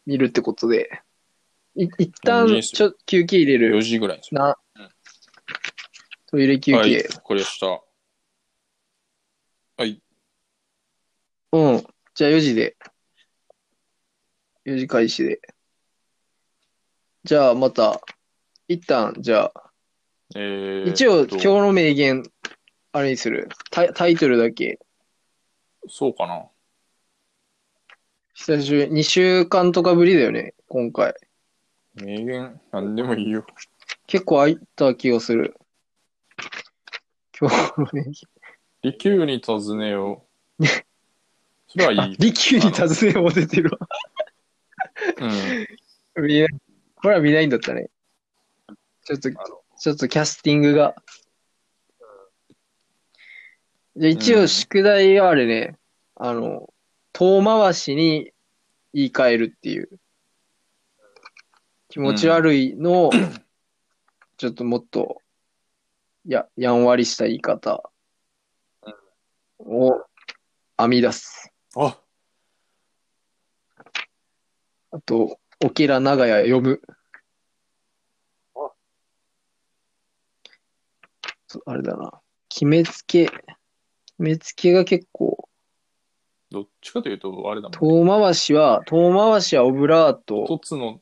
見るってことで、い一旦ちょ休憩入れ4る。時ぐらいですよ。な、トイレ休はい、憩。わかりました。はい。うん。じゃあ4時で。4時開始で。じゃあまた、一旦、じゃあ、えー、一応と今日の名言、あれにする。タイタイトルだけ。そうかな。久しぶり。2週間とかぶりだよね、今回。名言、なんでもいいよ。結構空いた気がする。今日のね。利休に尋ねよう。それはいあい。*laughs* 利休に尋ねを出てるわ。うん。見ないこれは見ないんだったね。ちょっと、ちょっとキャスティングが。じゃあ一応宿題はあれね、あの、遠回しに言い換えるっていう。気持ち悪いのを、*laughs* ちょっともっと、や、やんわりした言い方を編み出す。あ、あと、オケラ長屋読む。そうあれだな。決めつけ、決めつけが結構、どっちかというと、あれだもん、ね。遠回しは、遠回しはオブラー一トつの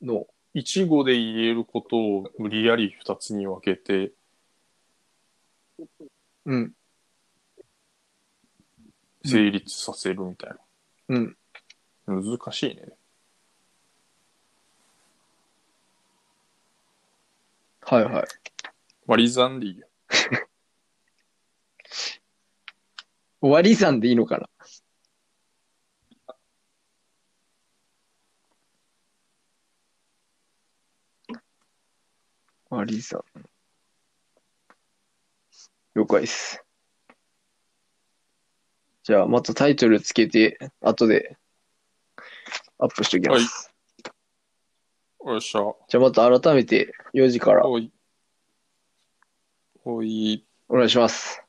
の、一語で言えることを無理やり二つに分けて、うん、成立させるみたいうん。な。難しいね。はいはい。割り算でいいよ。*laughs* 割り算でいいのかな？割り算。了解です。じゃあ、またタイトルつけて、後でアップしておきます。よっしゃ。じゃあ、また改めて4時からおい。おい。お願いします。